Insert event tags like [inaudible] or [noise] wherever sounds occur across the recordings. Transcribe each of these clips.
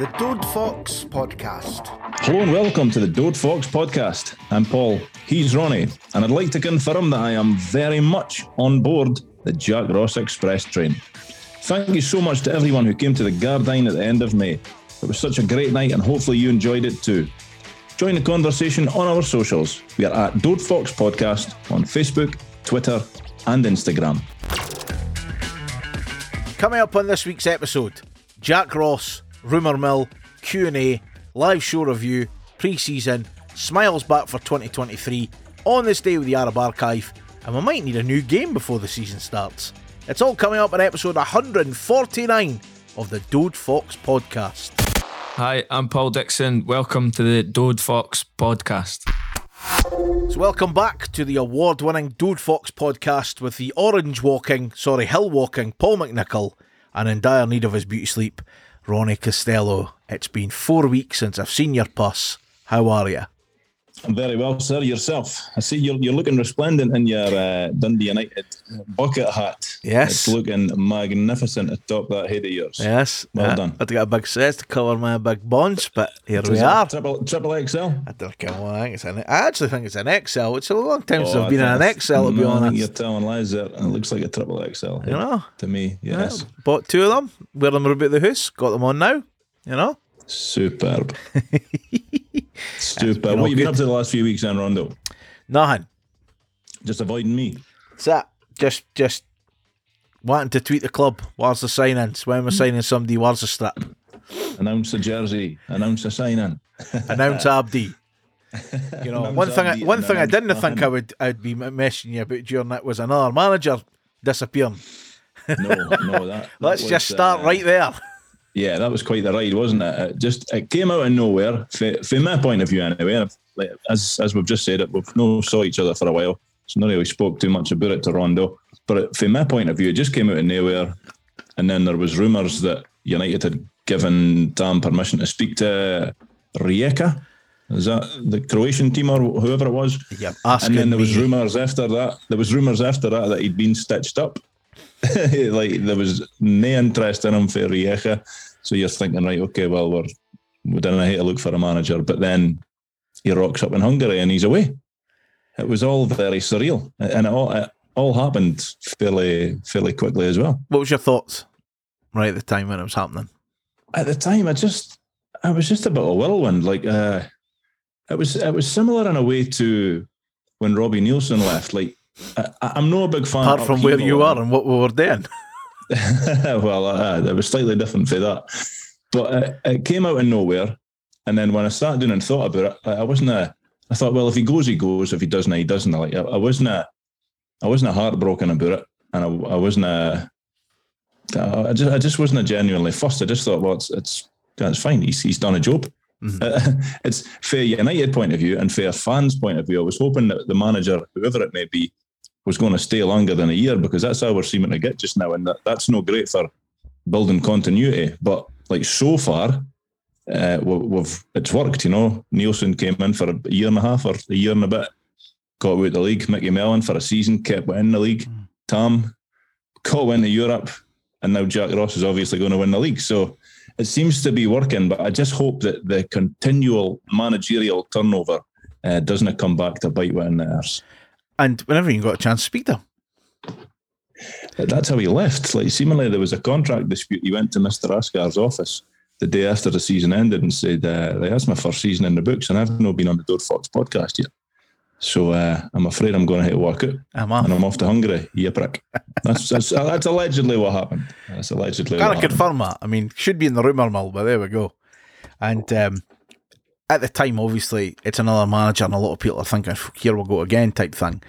the Dode Fox podcast. Hello and welcome to the Dode Fox podcast. I'm Paul, he's Ronnie, and I'd like to confirm that I am very much on board the Jack Ross Express train. Thank you so much to everyone who came to the Gardyne at the end of May. It was such a great night, and hopefully you enjoyed it too. Join the conversation on our socials. We are at Dode Fox Podcast on Facebook, Twitter, and Instagram. Coming up on this week's episode, Jack Ross, Rumour Mill, Q&A, live show review, pre-season, smiles back for 2023, on this day with the Arab Archive, and we might need a new game before the season starts. It's all coming up in episode 149 of the Dode Fox podcast. Hi, I'm Paul Dixon. Welcome to the Dode Fox podcast. So, welcome back to the award winning Dode Fox podcast with the orange walking, sorry, hill walking Paul McNichol and in dire need of his beauty sleep, Ronnie Costello. It's been four weeks since I've seen your puss. How are you? Very well, sir. Yourself. I see you're, you're looking resplendent in your uh, Dundee United bucket hat. Yes. It's looking magnificent atop that head of yours. Yes. Well uh, done. I've got a big set to cover my big bunch, but here we are. Triple, triple XL? I don't know. I think it's an. I actually think it's an XL. It's a long time since Oh, I've been in an XL, to be honest, You're telling lies there. It looks like a triple XL. You know? To me, yes. Yeah, bought two of them. Wear them about the house. Got them on now. You know. Superb. [laughs] Superb. been all What have you been up to the last few weeks then, Rondo? Nothing. Just avoiding me. That's that. Just, just wanting to tweet the club. Where's the sign-ins? When we're signing somebody, where's the strap? Announce the jersey. Announce the sign-in. [laughs] Announce Abdi. You know, one thing. I, Abdi one thing I didn't think I would. I'd be messaging you about during that was another manager disappearing. No, no, that. that [laughs] Let's was, just start uh, right there. Yeah, that was quite the ride, wasn't it? It just it came out of nowhere. From my point of view, anyway. Like, as as we've just said, we've no saw each other for a while, so not really spoke too much about it to Rondo. But from my point of view, it just came out of nowhere, and then there was rumours that United had given Tam permission to speak to Rijeka. Is that the Croatian team or whoever it was? Yeah, and then there was rumours after that. There was rumours after that that he'd been stitched up. [laughs] like there was no interest in him for Rijeka. So you're thinking, right, okay, well we're we didn't hate to look for a manager, but then he rocks up in Hungary and he's away. It was all very surreal, and it all it all happened fairly fairly quickly as well. What was your thoughts right at the time when it was happening? At the time, I just I was just a bit of a whirlwind. Like uh, it was it was similar in a way to when Robbie Neilson left. Like I, I'm not a big fan. Apart from where you are and what we were doing. [laughs] [laughs] well, uh, it was slightly different for that, but uh, it came out of nowhere. And then when I started doing and thought about it, I wasn't. A, I thought, well, if he goes, he goes. If he doesn't, he doesn't. Like I, I wasn't. A, I wasn't heartbroken about it, and I, I wasn't. A, I just, I just wasn't a genuinely fussed. I just thought, well, it's, it's that's fine. He's, he's done a job. Uh, [laughs] it's fair United point of view and fair fans point of view. I was hoping that the manager, whoever it may be, was going to stay longer than a year because that's how we're seeming to get just now, and that, that's no great for building continuity. But like so far, uh, we- we've it's worked. You know, Neilson came in for a year and a half or a year and a bit, got out the league. Micky Mellon for a season, kept in the league. Tom got win to Europe, and now Jack Ross is obviously going to win the league. So it seems to be working. But I just hope that the continual managerial turnover uh, doesn't come back to bite one in the arse. And whenever you got a chance to speak to him, That's how he left. Like seemingly there was a contract dispute. He went to Mr. Asghar's office the day after the season ended and said, uh, "That's my first season in the books, and I've not been on the Dode Fox podcast yet. So uh, I'm afraid I'm going to hit walk out, I'm off. and. I'm off to Hungary. You prick. That's that's, that's allegedly what happened. That's allegedly what Can't happened. confirm that. I mean, should be in the rumour mill, but there we go. And um, at the time, obviously, it's another manager, and a lot of people are thinking, "Here we go again," type thing.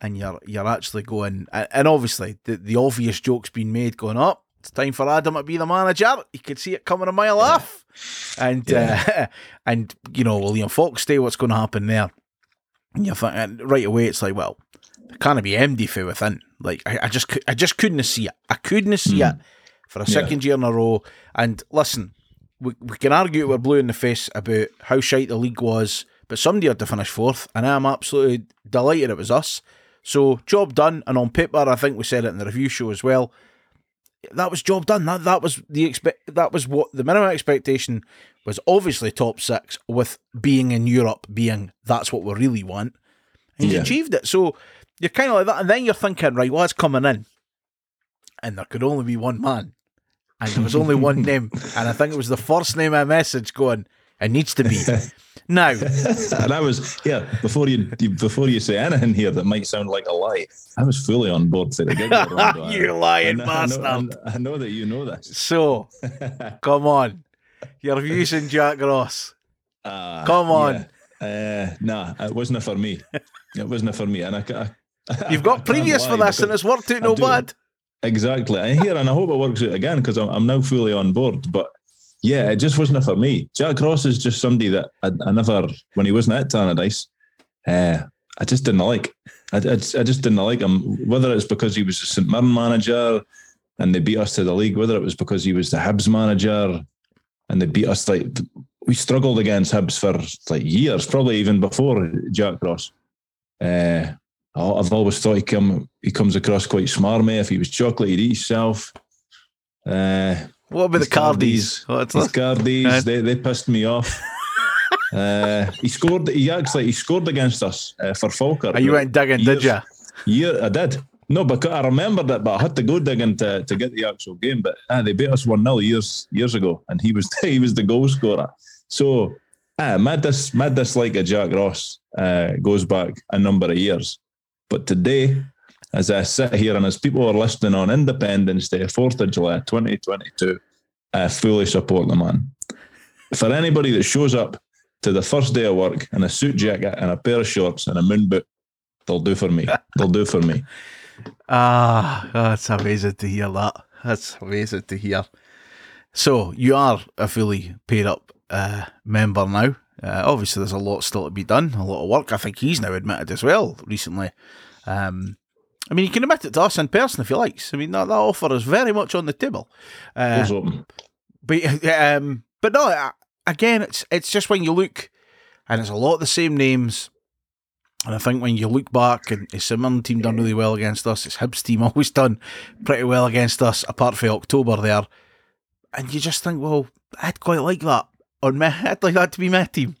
And you're you're actually going, and obviously, the, the obvious joke's been made, going up. It's time for Adam to be the manager. You could see it coming a mile off. And uh, [laughs] and you know, William Fox Day, what's going to happen there? And you're thinking right away, it's like, well, it can't be empty for within. Like I, I just I just couldn't see it. I couldn't see it for a Yeah. second year in a row. And listen, we, we can argue we're blue in the face about how shite the league was, but somebody had to finish fourth, and I'm absolutely delighted it was us. So job done. And on paper, I think we said it in the review show as well. that was job done. That that was the expect. That was what the minimum expectation was. Obviously, top six with being in Europe, being that's what we really want, and you achieved it. So you're kind of like that, and then you're thinking, right, what's coming in? And there could only be one man, and there was only one name, and I think it was the first name I messaged going, it needs to be [laughs] now. and I was yeah. Before you, before you say anything here that might sound like a lie, I was fully on board for the gig. You lying I know, I know- I know that you know this. So come on, you're using Jack Ross. Uh, [laughs] Come on. yeah. Uh, nah, it wasn't for me. It wasn't for me. And I, I [laughs] You've got previous for this, and it's worked out no bad. Exactly. I hear, and I hope it works out again because I'm, I'm now fully on board. But yeah, it just wasn't for me. Jack Ross is just somebody that I, I never, when he wasn't at Tannadice, uh, I just didn't like. I, I, just- I just didn't like him. Whether it's because he was a St Mirren manager and they beat us to the league, whether it was because he was the Hibs manager and they beat us like we struggled against Hibs for like years, probably even before Jack Ross. Uh, I've always thought he come he comes across quite smarmy. If he was chocolate, he'd eat himself. Uh, What about the Cardies? What's his? Cardies, Uh, they, they pissed me off. [laughs] uh, he scored. He actually he scored against us uh, for Falkirk. Are you went digging, did you? Yeah, I did. No, because I remembered it, but I had to go digging to, to get the actual game. But uh, they beat us one 0 years years ago, and he was [laughs] he was the goal scorer. So, uh, my dis my dislike of Jack Ross uh, goes back a number of years. But today, as I sit here and as people are listening on Independence Day, Fourth of July, twenty twenty two, I fully support the man. For anybody that shows up to the first day of work in a suit jacket and a pair of shorts and a moon boot, they'll do for me. They'll do for me. Ah, that's amazing to hear that. That's amazing to hear. So you are a fully paid up uh, member now. Uh, obviously, there's a lot still to be done, a lot of work. I think he's now admitted as well recently. Um, I mean, he can admit it to us in person if he likes. I mean, that, that offer is very much on the table. Uh, but [laughs] um, but no, again, it's it's just when you look, and it's a lot of the same names. And I think when you look back, and his Simon team done really well against us. It's Hibs team [laughs] always done pretty well against us, apart from October there. And you just think, well, I'd quite like that on me. I'd like that to be my team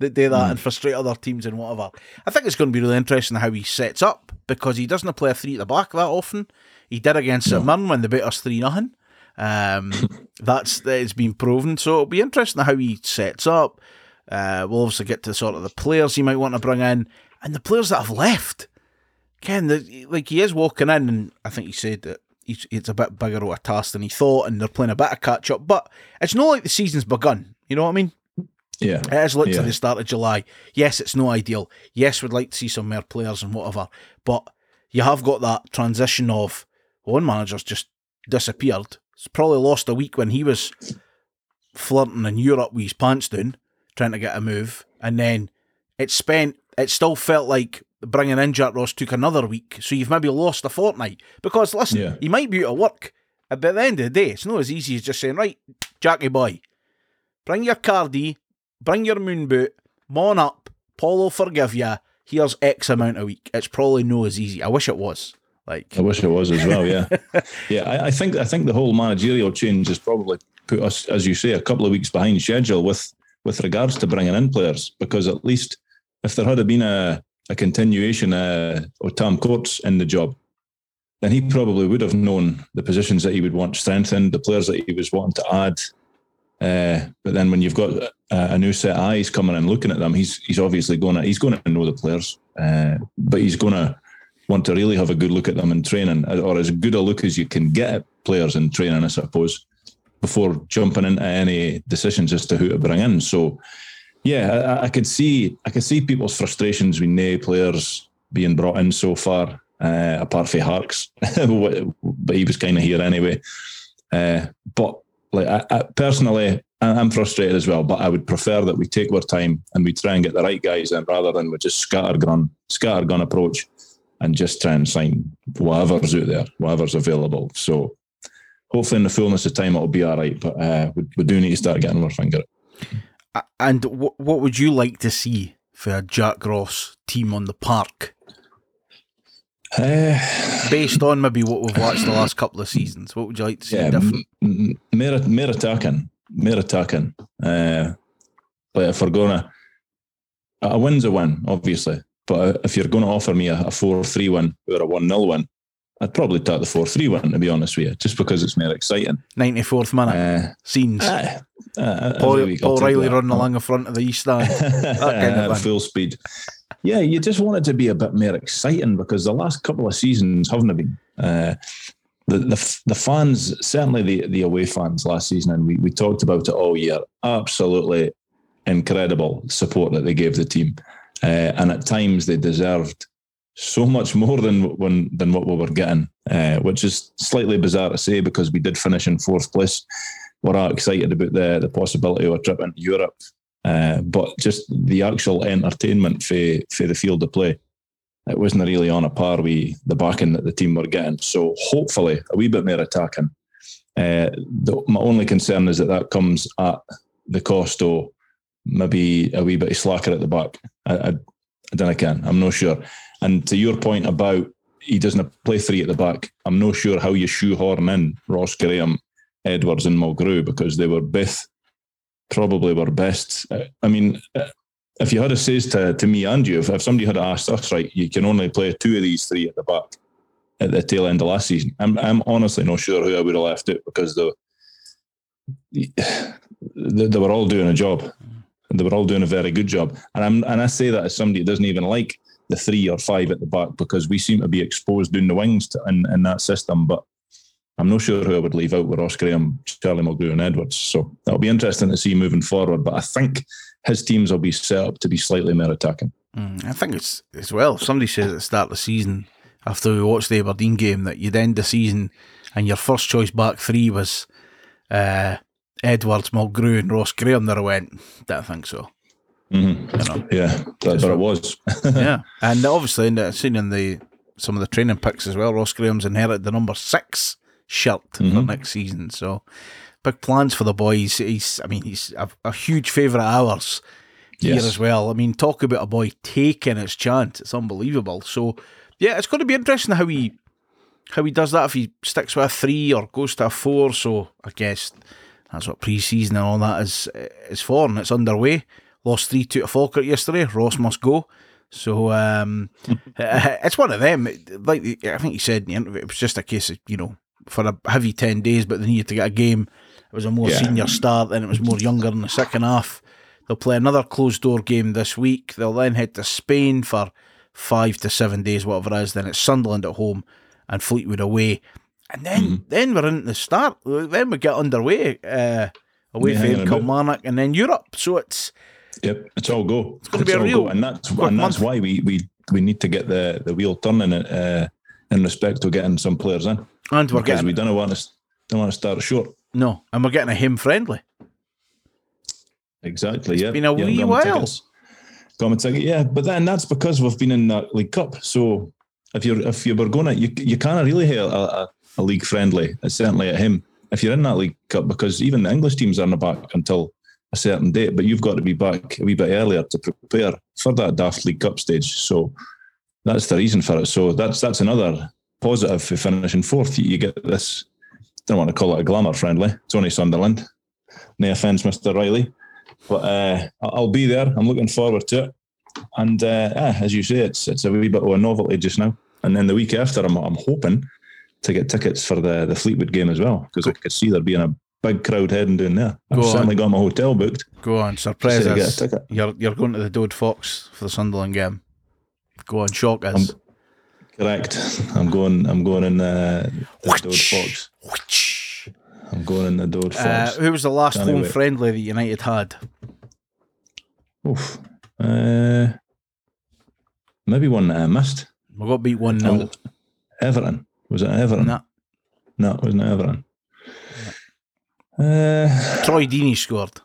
that do that Mm. and frustrate other teams and whatever. I think it's going to be really interesting how he sets up because he doesn't play a three at the back that often. He did against St No. When they beat us three nothing. Um, [laughs] that's that has been proven. So it'll be interesting how he sets up. Uh, we'll obviously get to sort of the players he might want to bring in and the players that have left. Ken, the, like he is walking in, and I think he said that he's, it's a bit bigger of a task than he thought, and they're playing a bit of catch up. But it's not like the season's begun. You know what I mean? Yeah. It is literally Yeah. At the start of July. Yes, it's no ideal. Yes, we'd like to see some more players and whatever. But you have got that transition of one manager's just disappeared. He's probably lost a week when he was flirting in Europe with his pants down, trying to get a move. And then it spent, it still felt like bringing in Jack Ross took another week. So you've maybe lost a fortnight. Because listen, Yeah. he might be out of work. But at the end of the day, it's not as easy as just saying, right, Jackie boy, bring your cardie, bring your moon boot, mon up, Paul will forgive you. Here's X amount a week. It's probably no as easy. I wish it was. Like, I wish it was as well. Yeah, [laughs] yeah. I, I think I think the whole managerial change has probably put us, as you say, a couple of weeks behind schedule with with regards to bringing in players. Because at least if there had been a, a continuation uh, of Tam Courts in the job, then he probably would have known the positions that he would want strengthened, the players that he was wanting to add. Uh, but then when you've got a, a new set of eyes coming and looking at them, he's he's obviously going to he's going to know the players, uh, but he's going to want to really have a good look at them in training, or as good a look as you can get at players in training, I suppose, before jumping into any decisions as to who to bring in. So, yeah, I, I could see I could see people's frustrations with no players being brought in so far, uh, apart from Harks, [laughs] but he was kind of here anyway. Uh, but like I, I, personally, I'm frustrated as well. But I would prefer that we take our time and we try and get the right guys in rather than we just scattergun, scattergun approach and just try and sign whatever's out there, whatever's available. So hopefully, in the fullness of time, it'll be all right. But uh, we, we do need to start getting our finger. and w- what would you like to see for a Jack Ross team on the park? Uh, Based on maybe what we've watched the last couple of seasons, what would you like to see yeah, different? m- m- more, attacking, more attacking. Uh, but if we're gonna, a win's a win, obviously. But if you're going to offer me a, a four-three win or a one-nil win, I'd probably take the four-three win to be honest with you, just because it's more exciting. 94th minute. Uh, Scenes. uh, uh, Paul, every week I'll Paul Riley running along the front of the East Stand. kind of at [laughs] full speed. Yeah, you just want it to be a bit more exciting because the last couple of seasons haven't been. Uh, the, the the fans, certainly the the away fans last season, and we, we talked about it all year. Absolutely incredible support that they gave the team, uh, and at times they deserved so much more than when than what we were getting, uh, which is slightly bizarre to say because we did finish in fourth place. We're all excited about the the possibility of a trip into Europe, uh, but just the actual entertainment for for the field of play, it wasn't really on a par with the backing that the team were getting. So hopefully a wee bit more attacking. Uh, the, my only concern is that that comes at the cost of maybe a wee bit of slacker at the back. I, I, I don't know. I'm not sure. And to your point about he doesn't play three at the back, I'm not sure how you shoehorn in Ross Graham, Edwards, and Mulgrew because they were both probably were best. I mean, if you had a says to, to me and you, if, if somebody had asked us, right, you can only play two of these three at the back at the tail end of last season, I'm, I'm honestly not sure who I would have left out because the, they, they were all doing a job. They were all doing a very good job. And I'm and I say that as somebody who doesn't even like the three or five at the back because we seem to be exposed down the wings to, in, in that system. But I'm not sure who I would leave out with Ross Graham, Charlie Mulgrew, and Edwards. So that'll be interesting to see moving forward. But I think his teams will be set up to be slightly more attacking. Mm, I think it's as well. Somebody says at the start of the season, after we watched the Aberdeen game, that you'd end the season and your first choice back three was uh, Edwards, Mulgrew, and Ross Graham, there I went, don't think so. Mm-hmm. You know, Yeah, that's what it was. [laughs] yeah, and obviously, the, seen in the some of the training picks as well, Ross Graham's inherited the number six shirt for Mhm. next season. So, big plans for the boys. He's, I mean, he's a, a huge favourite of ours here Yes. as well. I mean, talk about a boy taking his chance. It's unbelievable. So, yeah, it's going to be interesting how he how he does that if he sticks with a three or goes to a four. So, I guess that's what pre-season and all that is is for, and it's underway. Lost three two to Falkirk yesterday. Ross must go. So um, [laughs] [laughs] it's one of them. Like I think he said in the interview, it was just a case of you know for a heavy ten days, but they needed to get a game. It was a more Yeah. senior start, and it was more younger in the second half. They'll play another closed door game this week. They'll then head to Spain for five to seven days, whatever it is. Then it's Sunderland at home and Fleetwood away, and then Mhm. then we're in the start. Then we get underway uh, away Yeah, from. Kilmarnock, and then Europe. So it's Yep, it's all go. It's gonna be a all real go. and that's and that's why we we we need to get the the wheel turning uh, in respect to getting some players in and we're because getting we don't want to don't want to start short. no, and we're getting a him friendly. Exactly. Yeah, been a yeah, wee my while. tickets. Got ticket. Yeah, but then that's because we've been in that League Cup. So if you're if you were going to, you you can't really have a, a, a league friendly. Certainly at him. If you're in that League Cup, because even the English teams aren't back until a certain date, but you've got to be back a wee bit earlier to prepare for that daft League Cup stage. So that's the reason for it. So that's that's another positive for finishing fourth. You get this. Don't want to call it a glamour friendly. It's only Sunderland. No offence, Mr. Riley, but uh, I'll be there. I'm looking forward to it. And uh, ah, as you say, it's it's a wee bit of a novelty just now. And then the week after, I'm I'm hoping to get tickets for the the Fleetwood game as well because I could see there being a big crowd heading down there. I've on. certainly got my hotel booked. Go on, surprise So us. You're you're going to the Dode Fox for the Sunderland game. Go on, shock us. I'm- Correct. I'm going. I'm going in uh, the Dode Fox. Which? I'm going in the Dode Uh, Fox. who was the last Can't home wait. friendly that United had? Oof. Uh, maybe one that I missed. We got beat one 0 Everton. Was it Everton? Nah. No, it wasn't Everton. Uh, Troy Deeney scored.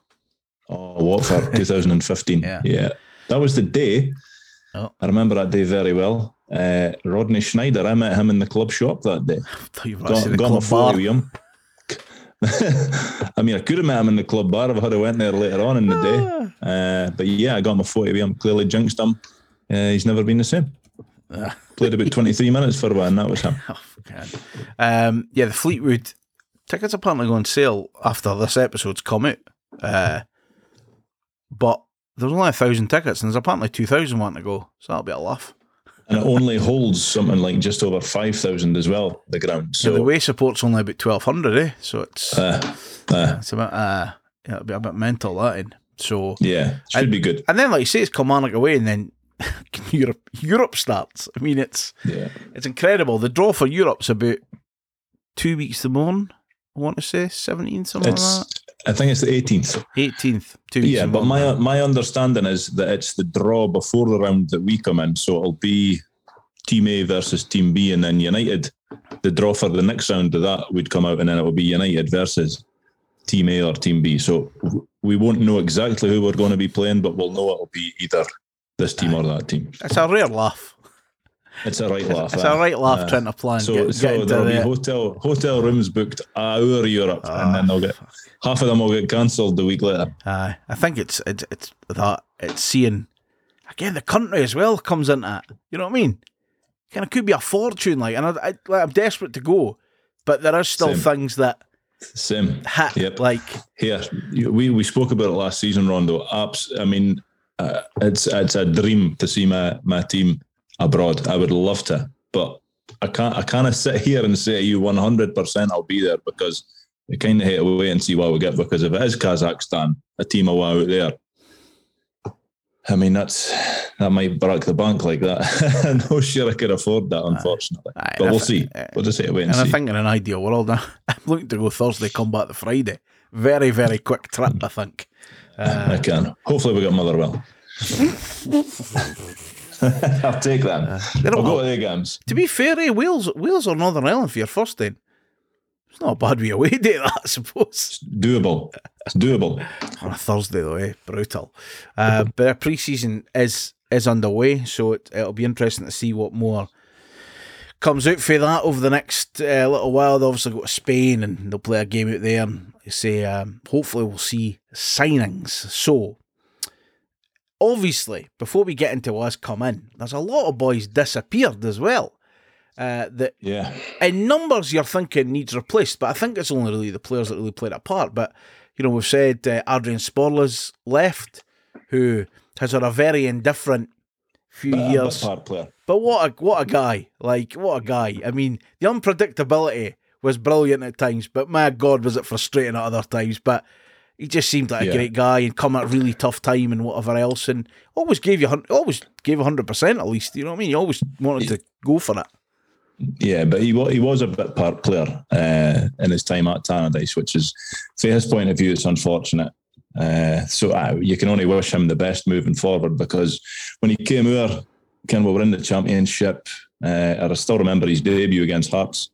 oh, Watford, [laughs] 2015. Yeah. That was the day. Oh. I remember that day very well. Uh, Rodney Sneijder, I met him in the club shop that day. [laughs] Thought you were actually Got, got my photo with him. [laughs] I mean, I could have met him in the club bar if I had went there later on in the day. Ah. Uh, but yeah, I got my photo with him. Clearly jinxed him. Uh, he's never been the same. Played about 23 minutes for one. That was him. [laughs] Oh, God. Um, yeah, the Fleetwood tickets apparently go on sale after this episode's come out. Uh, but there's only a thousand tickets, and there's apparently two thousand wanting to go, so that'll be a laugh. And it only holds something like just over 5,000 as well, the ground. So the way support's only about twelve hundred, eh? So it's uh, uh, it's about uh, yeah, it'll be a bit mental that in. So yeah, should be good. and then like you say, it's Kilmarnock away, and then [laughs] Europe Europe starts. I mean, it's Yeah. it's incredible. The draw for Europe's about two weeks to morn. I want to say seventeen something like It's, that. I think it's the 18th. 18th, two. Yeah, but my my understanding is that it's the draw before the round that we come in, so it'll be Team A versus Team B, and then United. The draw for the next round of that would come out, and then it will be United versus Team A or Team B. So we won't know exactly who we're going to be playing, but we'll know it'll be either this team or that team. it's a rare laugh. It's a right laugh. It's eh? a right laugh Uh, trying to plan. So, get, so get there'll be hotel hotel rooms booked our Europe, and then they'll get half of them will get cancelled the week later. Aye, I think it's it's it's that it's seeing again the country as well comes into it. You know what I mean? Kind of could be a fortune, like, and I, I, like, I'm desperate to go, but there are still Same. things that Same. hit. Yep. Like, Here, we we spoke about it last season, Rondo. Apps. I mean, uh, it's it's a dream to see my my team abroad. I would love to, but I can't. I can't [laughs] sit here and say to you one hundred percent I'll be there because we kind of hate to wait and see what we get. Because if it is Kazakhstan, a team away out there, I mean that's that might break the bank like that. [laughs] I'm not sure I could afford that, unfortunately. Aye, but we'll I see. uh, We'll just to wait and, and I think in an ideal world, [laughs] I'm looking to go Thursday, come back the Friday. Very, very quick trip, I think. Uh, I can. Hopefully, we got Motherwell. [laughs] I'll take that. they I'll go to the games. To be fair, eh, Wales, Wales or Northern Ireland for your first day. It's not a bad way away [laughs] day, that I suppose. Doable. It's doable. [laughs] on a Thursday though, eh? Brutal. Uh, but our pre-season is is underway, so it, it'll be interesting to see what more comes out for that over the next uh, little while. They obviously go to Spain and they'll play a game out there. And you say, um, hopefully, we'll see signings. So, obviously, before we get into us come in, there's a lot of boys disappeared as well. Uh, that Yeah. in numbers you're thinking needs replaced, but I think it's only really the players that really played a part. But you know, we've said uh, Adrian Sporle's left, who has had a very indifferent few But, years. but part player. But what a what a guy! Like what a guy! I mean, the unpredictability was brilliant at times, but my God, was it frustrating at other times. But he just seemed like a Yeah. great guy and come at a really tough time and whatever else, and always gave you always gave hundred percent at least. You know what I mean? You always wanted to go for it. Yeah, but he was he was a bit part player uh, in his time at Tannadice, which is, from his point of view, it's unfortunate. Uh, so uh, you can only wish him the best moving forward because when he came over, Ken, we were in the championship. Uh, I still remember his debut against Hearts.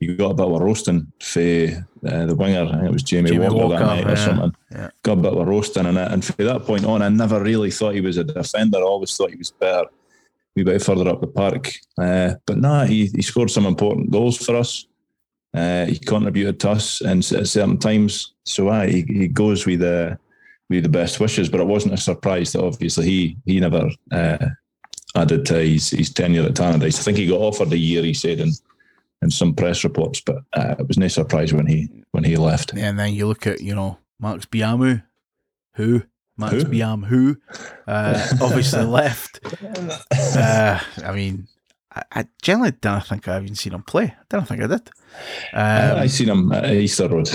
He got a bit of a roasting for uh, the winger. I think it was Jamie, Jamie Walker, Walker, that night or something. yeah. Got a bit of a roasting in it. And from that point on, I never really thought he was a defender. I always thought he was better wee bit further up the park. Uh, but nah, he, he scored some important goals for us. Uh, he contributed to us in, at certain times. So uh, he, he goes with the with the best wishes. But it wasn't a surprise that obviously he he never uh, added to his, his tenure at Tannadice. I think he got offered a year. He said in in some press reports, but uh, it was no surprise when he when he left. And then you look at, you know, Max Biamou, who? Max Who? Biam, who? Uh, [laughs] obviously left. [laughs] Uh, I mean, I, I generally don't think I've even seen him play. I don't think I did. Um, I seen him at Easter Road.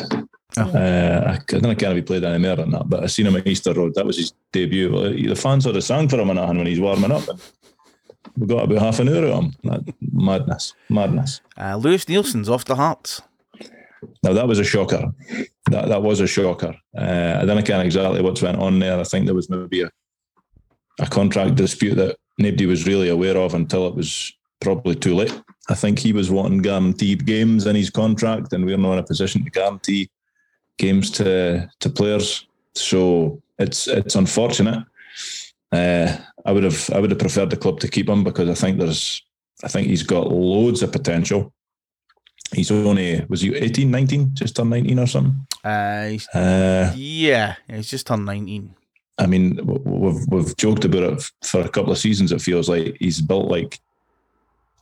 Oh. Uh, I don't know if he played any more than that, but I seen him at Easter Road. That was his debut. The fans had a song for him and when he's warming up. We got about half an hour of him. That- madness, madness. uh, Lewis Neilson's off the Hearts. Now that was a shocker. That that was a shocker. Uh, I don't know exactly what's went on there. I think there was maybe a a contract dispute that nobody was really aware of until it was probably too late. I think he was wanting guaranteed games in his contract, and we're not in a position to guarantee games to to players. So it's it's unfortunate. Uh, I would have I would have preferred the club to keep him because I think there's I think he's got loads of potential. He's only was he 18, 19, just turned 19 or something. Uh, he's, Uh, yeah, he's just turned 19. I mean, we've we've joked about it for a couple of seasons. It feels like he's built like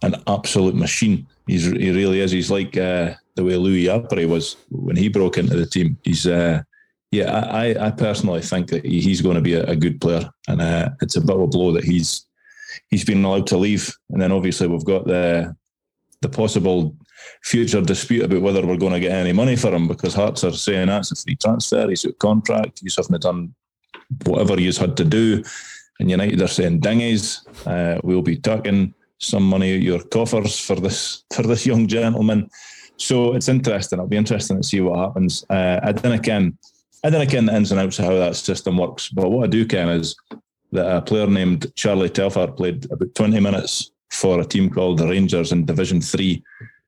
an absolute machine. He's he really is. He's like uh, the way Louis Appere was when he broke into the team. He's uh, yeah, I, I personally think that he's going to be a, a good player, and uh, it's a bit of a blow that he's he's been allowed to leave. And then obviously we've got the the possible future dispute about whether we're going to get any money for him because Hearts are saying that's a free transfer. He's got contract. You haven't done whatever you've had to do. And United are saying dingies. Uh, we'll be tucking some money out your coffers for this for this young gentleman. So it's interesting. It'll be interesting to see what happens. Uh, don't ken, I don't ken the ins and outs of how that system works. But what I do ken is that a player named Charlie Telfer played about 20 minutes for a team called the Rangers in Division Three,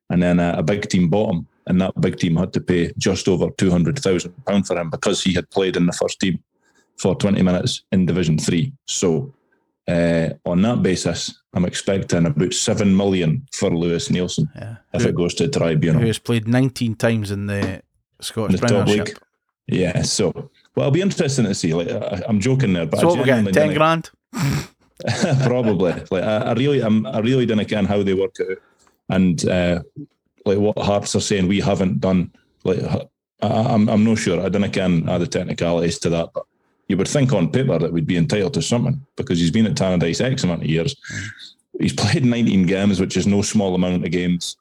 and then a, a big team bought him, and that big team had to pay just over two hundred thousand pound for him because he had played in the first team for 20 minutes in Division Three. So uh, on that basis, I'm expecting about seven million for Lewis Neilson yeah. if Who, it goes to tribunal. Who has played 19 times in the Scottish in the Premiership. Yeah, so well, it'll be interesting to see. Like I, am joking there, but so what we're getting ten grand. [laughs] probably. Like I, I, really, I'm, I really don't know how they work out, and uh, like what Hearts are saying we haven't done. Like I, I'm, I'm not sure. I don't know add the technicalities to that, but you would think on paper that we'd be entitled to something because he's been at Tannadice X amount of years. Mm. He's played 19 games, which is no small amount of games.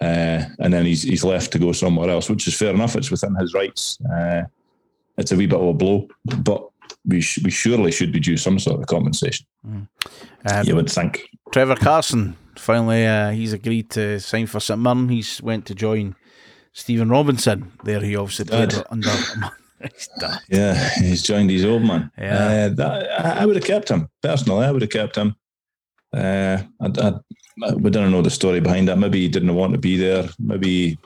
Uh, and then he's he's left to go somewhere else, which is fair enough. It's within his rights. Uh, it's a wee bit of a blow, but we sh- we surely should be due some sort of compensation. Mm. Um, you would think. Trevor Carson finally uh, he's agreed to sign for St Mirren. He's went to join Stephen Robinson. There he obviously played under. [laughs] he's yeah, he's joined his old man. Yeah, uh, that, I, I would have kept him personally. I would have kept him. Uh, I, I, we don't know the story behind that. Maybe he didn't want to be there. Maybe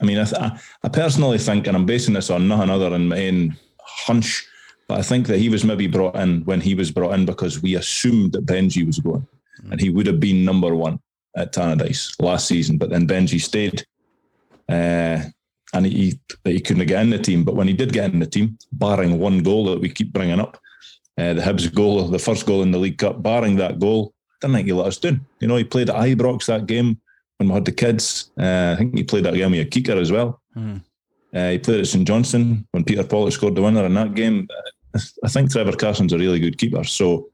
I mean, I, I personally think, and I'm basing this on nothing other than my own hunch, but I think that he was maybe brought in when he was brought in because we assumed that Benji was going, mm. and he would have been number one at Tannadice last season. But then Benji stayed, uh, and he he couldn't get in the team. But when he did get in the team, barring one goal that we keep bringing up, uh, the Hibs goal, the first goal in the League Cup, barring that goal, didn't think he let us down. You know, he played at Ibrox that game when we had the kids. Uh, I think he played that game with a kicker as well. Mm. Uh, he played at St Johnstone when Peter Pawlett scored the winner in that game. I think Trevor Carson's a really good keeper, so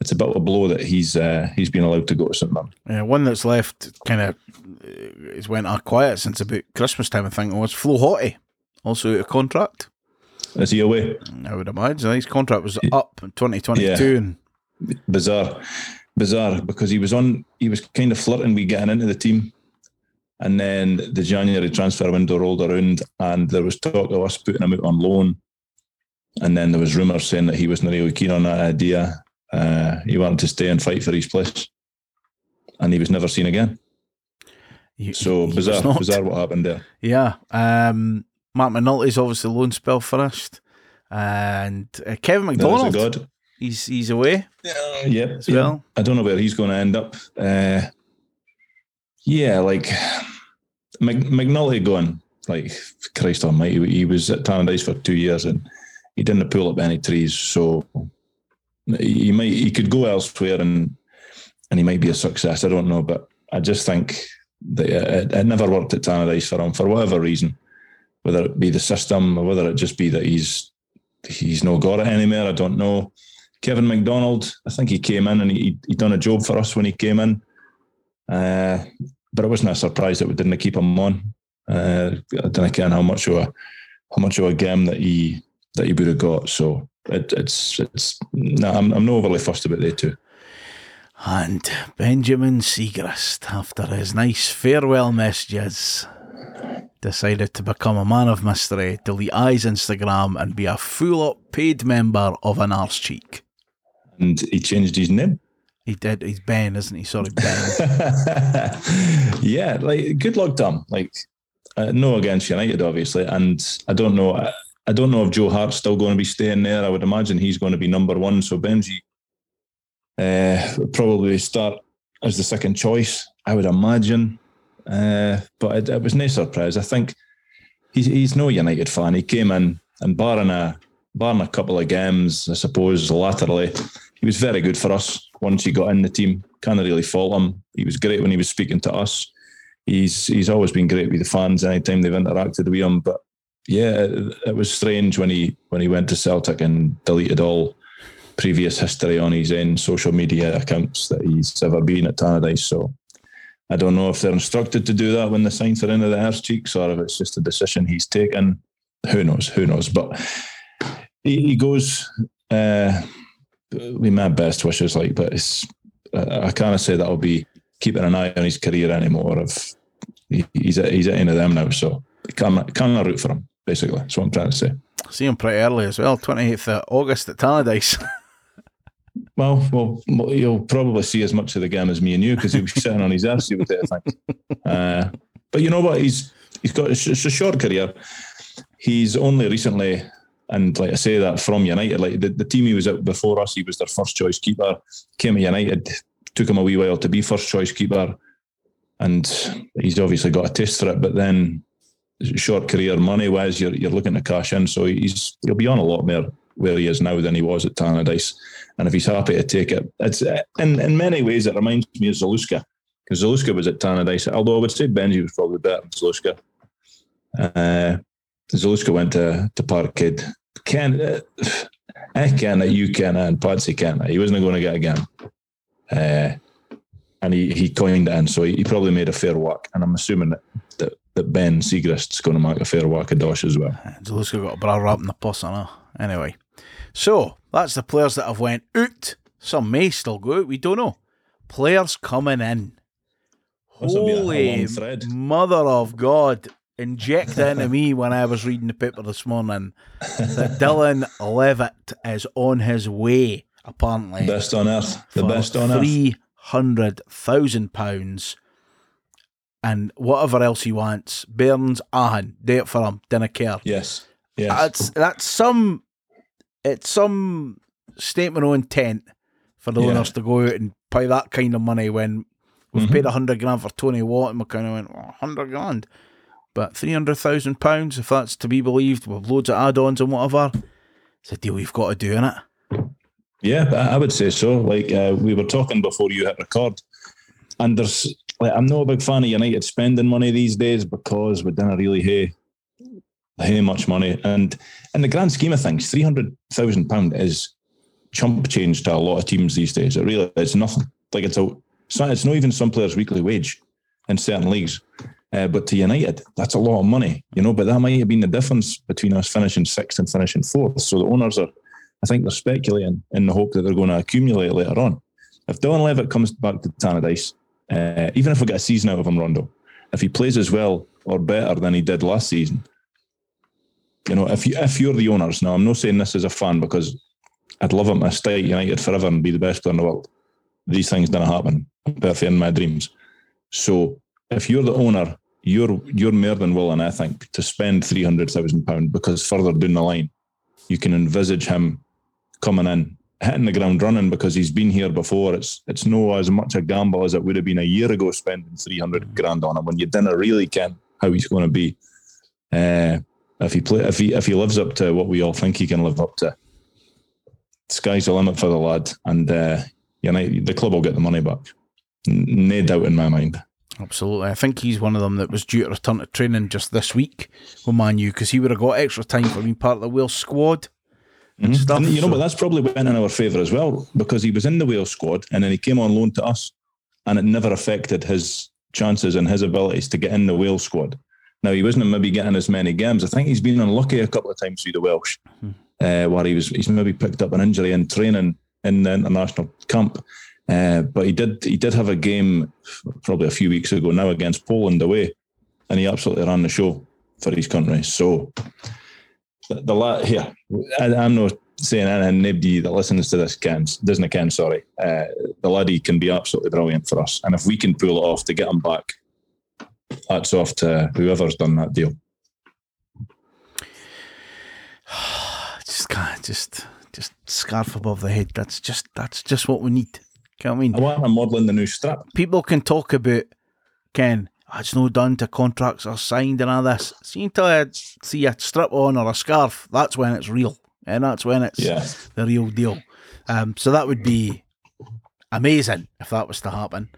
it's a bit of a blow that he's uh, he's been allowed to go to St Mirren. Yeah, one that's left kind of is went uh, quiet since about Christmas time. I think was Flo Hoti, also out of contract. Is he away? I would imagine his contract was up in 2022. Yeah. And bizarre bizarre because he was on he was kind of flirting with getting into the team. And then the January transfer window rolled around and there was talk of us putting him out on loan. And then there was rumours saying that he wasn't really keen on that idea. Uh, he wanted to stay and fight for his place. And he was never seen again. He, so he bizarre bizarre what happened there. Yeah um, Marc McNulty's obviously loan spell finished. And uh, Kevin McDonald He's he's away. Yeah, yep. As yeah. well. I don't know where he's going to end up. Uh, yeah, like Mc, McNulty going. Like Christ Almighty, he was at Tannadice for two years and he didn't pull up any trees. So he might he could go elsewhere and and he might be a success. I don't know, but I just think that it, it never worked at Tannadice for him for whatever reason, whether it be the system or whether it just be that he's he's no got it anymore. I don't know. Kevin McDonald, I think he came in and he he done a job for us when he came in. Uh, but it wasn't a surprise that we didn't keep him on. Uh, I don't know how much of a how much of a game that he that he would have got. So it, it's it's no, I'm I'm not overly fussed about the two. And Benjamin Siegrist, after his nice farewell messages, decided to become a man of mystery, delete I's Instagram, and be a full up paid member of an arse cheek and he changed his name. He did. He's Ben, isn't he? Sorry, Ben. [laughs] yeah, like good luck to him. Like uh, no against United, obviously, and I don't know. I, I don't know if Joe Hart's still going to be staying there. I would imagine he's going to be number one. So Benji uh, probably start as the second choice. I would imagine, uh, but it, it, was no surprise. I think he's he's no United fan. He came in and barring a barring a couple of games, I suppose, laterally, he was very good for us once he got in the team. Can't really fault him. He was great when he was speaking to us. He's he's always been great with the fans anytime they've interacted with him. But yeah, it, it was strange when he when he went to Celtic and deleted all previous history on his own social media accounts that he's ever been at Tannadice. So I don't know if they're instructed to do that when the signs are into the arse cheeks or if it's just a decision he's taken. Who knows? Who knows? But he, he goes uh, with my best wishes, like, but it's I can't say that I'll be keeping an eye on his career anymore. If he, he's at, he's at any of them now, so can't can't root for him. Basically, that's what I'm trying to say. See him pretty early as well, 28th of August at Tannadice. [laughs] Well, well, you'll probably see as much of the game as me and you because he'll be sitting on his ass. You would think. Uh, but you know what? He's he's got it's a short career. He's only recently, and like I say that from United, like the, the team he was at before us, he was their first choice keeper. Came to United, took him a wee while to be first choice keeper, and he's obviously got a taste for it. But then, short career money wise, you're you're looking to cash in, so he's he'll be on a lot more where he is now than he was at Tannadice. And if he's happy to take it, it's in, in many ways it reminds me of Zaluska because Zaluska was at Tannadice. Although I would say Benji was probably better than Zaluska. Uh, Zaluska went to to Parkhead. Ken, uh, I can you can and Patsy can He wasn't going to get a game. Uh, and he, he coined it in, so he, he, probably made a fair whack. And I'm assuming that, that, that Ben Siegrist's going to make a fair whack of Dosh as well. Zaluska got a bra wrap in the puss, I know. Anyway, so that's the players that have went out. Some may still go out. We don't know. Players coming in. Holy mother of God! Inject [laughs] into me when I was reading the paper this morning that Dylan Levitt is on his way. Apparently, best on earth. The best on earth. Three hundred thousand pounds and whatever else he wants. Burns, Ahan, do it for him. Didn't care. Yes. Yes. That's that's some it's some statement of intent for the yeah. owners to go out and pay that kind of money when we've mm-hmm. paid a hundred grand for Tony Watt and we kind of went oh, hundred grand, but three hundred thousand pounds if that's to be believed with loads of add-ons and whatever, it's a deal we've got to do in it. Yeah, I would say so. Like uh, we were talking before you hit record, and there's like I'm not a big fan of United spending money these days because we didn't really hey hey much money. And in the grand scheme of things, three hundred thousand pound is chump change to a lot of teams these days. It really it's nothing. Like it's a it's not even some players' weekly wage in certain leagues. Uh, but to United, that's a lot of money, you know. But that might have been the difference between us finishing sixth and finishing fourth. So the owners are, I think, they're speculating in the hope that they're going to accumulate later on. If Dylan Levitt comes back to Tannadice, uh, even if we get a season out of him, Rondo, if he plays as well or better than he did last season, you know, if you if you're the owners now, I'm not saying this as a fan because I'd love him to stay at United forever and be the best player in the world. These things don't happen. Perfect in my dreams. So if you're the owner, you're you're more than willing, I think, to spend three hundred thousand pounds because further down the line, you can envisage him coming in, hitting the ground running because he's been here before. It's it's no as much a gamble as it would have been a year ago spending three hundred grand on him when you didn't really ken how he's going to be. Uh, if he play, if he if he lives up to what we all think he can live up to, sky's the limit for the lad, and uh, United, the club will get the money back. No doubt in my mind. Absolutely, I think he's one of them that was due to return to training just this week with Man U because he would have got extra time for being part of the Wales squad. And, mm-hmm. stuff, and you know, but that's probably went in our favour as well because he was in the Wales squad and then he came on loan to us, and it never affected his chances and his abilities to get in the Wales squad. Now he wasn't maybe getting as many games. I think he's been unlucky a couple of times through the Welsh, hmm. uh, where he was he's maybe picked up an injury in training in the international camp. Uh, but he did he did have a game probably a few weeks ago now against Poland away, and he absolutely ran the show for his country. So the, the la- here I, am not saying anything. Nobody that listens to this can doesn't can. Sorry, uh, the laddie can be absolutely brilliant for us, and if we can pull it off to get him back that's off to whoever's done that deal. [sighs] just can't just just scarf above the head. That's just that's just what we need. You know what I mean? I want modelling the new strap. People can talk about Ken. Oh, it's no done to contracts are signed and all this. See until I see a strip on or a scarf, that's when it's real. And that's when it's yeah. the real deal. Um, so that would be amazing if that was to happen.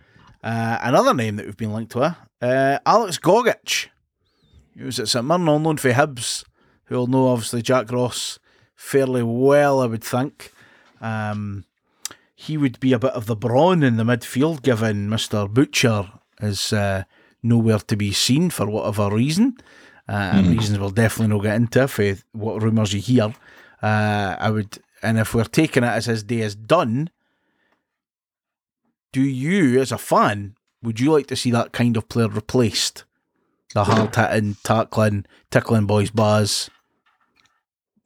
Uh, another name that we've been linked to, uh, Alex Gogic, He was at St Mirren on loan for Hibs, who will know obviously Jack Ross fairly well, I would think. Um, he would be a bit of the brawn in the midfield, given Mister Butcher is uh, nowhere to be seen for whatever reason, uh, and reasons we'll definitely not get into for what rumours you hear. Uh, I would, and if we're taking it as his day is done, do you, as a fan, would you like to see that kind of player replaced? The hard hitting, tackling, tickling boys' bars.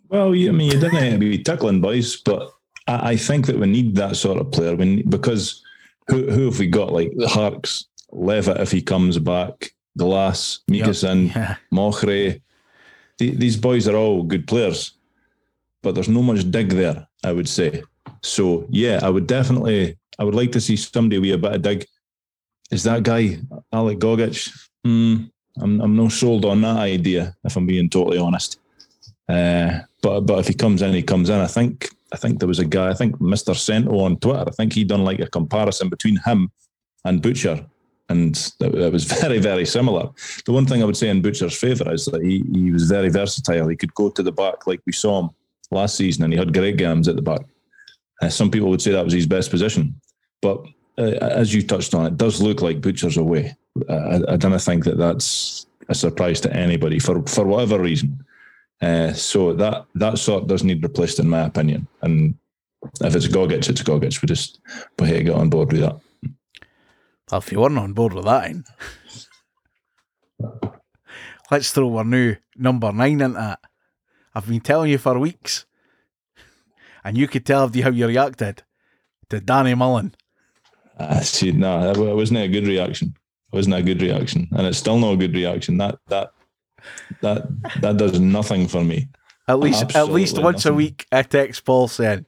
Well, I mean, you didn't have to be tickling boys, but I, I think that we need that sort of player. We need, because who who have we got? Like Harkes, Levitt if he comes back, Glass, Meekison, [laughs] Yeah. Mochrie. The, these boys are all good players, but there's no much dig there. I would say. So yeah, I would definitely. I would like to see somebody with a bit of dig. Is that guy Alec Gogic? Hmm, I'm I'm not sold on that idea. If I'm being totally honest. Uh, but but if he comes in, he comes in. I think I think there was a guy. I think Mister Sento on Twitter. I think he done like a comparison between him and Butcher, and that was [laughs] very very similar. The one thing I would say in Butcher's favour is that he he was very versatile. He could go to the back like we saw him last season, and he had great games at the back. Uh, some people would say that was his best position, but uh, as you touched on, it does look like Butcher's away. Uh, I, I don't think that that's a surprise to anybody for for whatever reason. Uh, so that that sort does need replaced, in my opinion. And if it's Gogic, it's Gogic. We just we hate to get on board with that. Well, if you weren't on board with that, then. let's throw our new number nine into that. I've been telling you for weeks, and you could tell how you reacted to Danny Mullen. Uh, see, no, that wa- wasn't a good reaction. It wasn't a good reaction, and it's still not a good reaction. That that that that does nothing for me. At least, at least Absolutely once a week, I text Paul saying,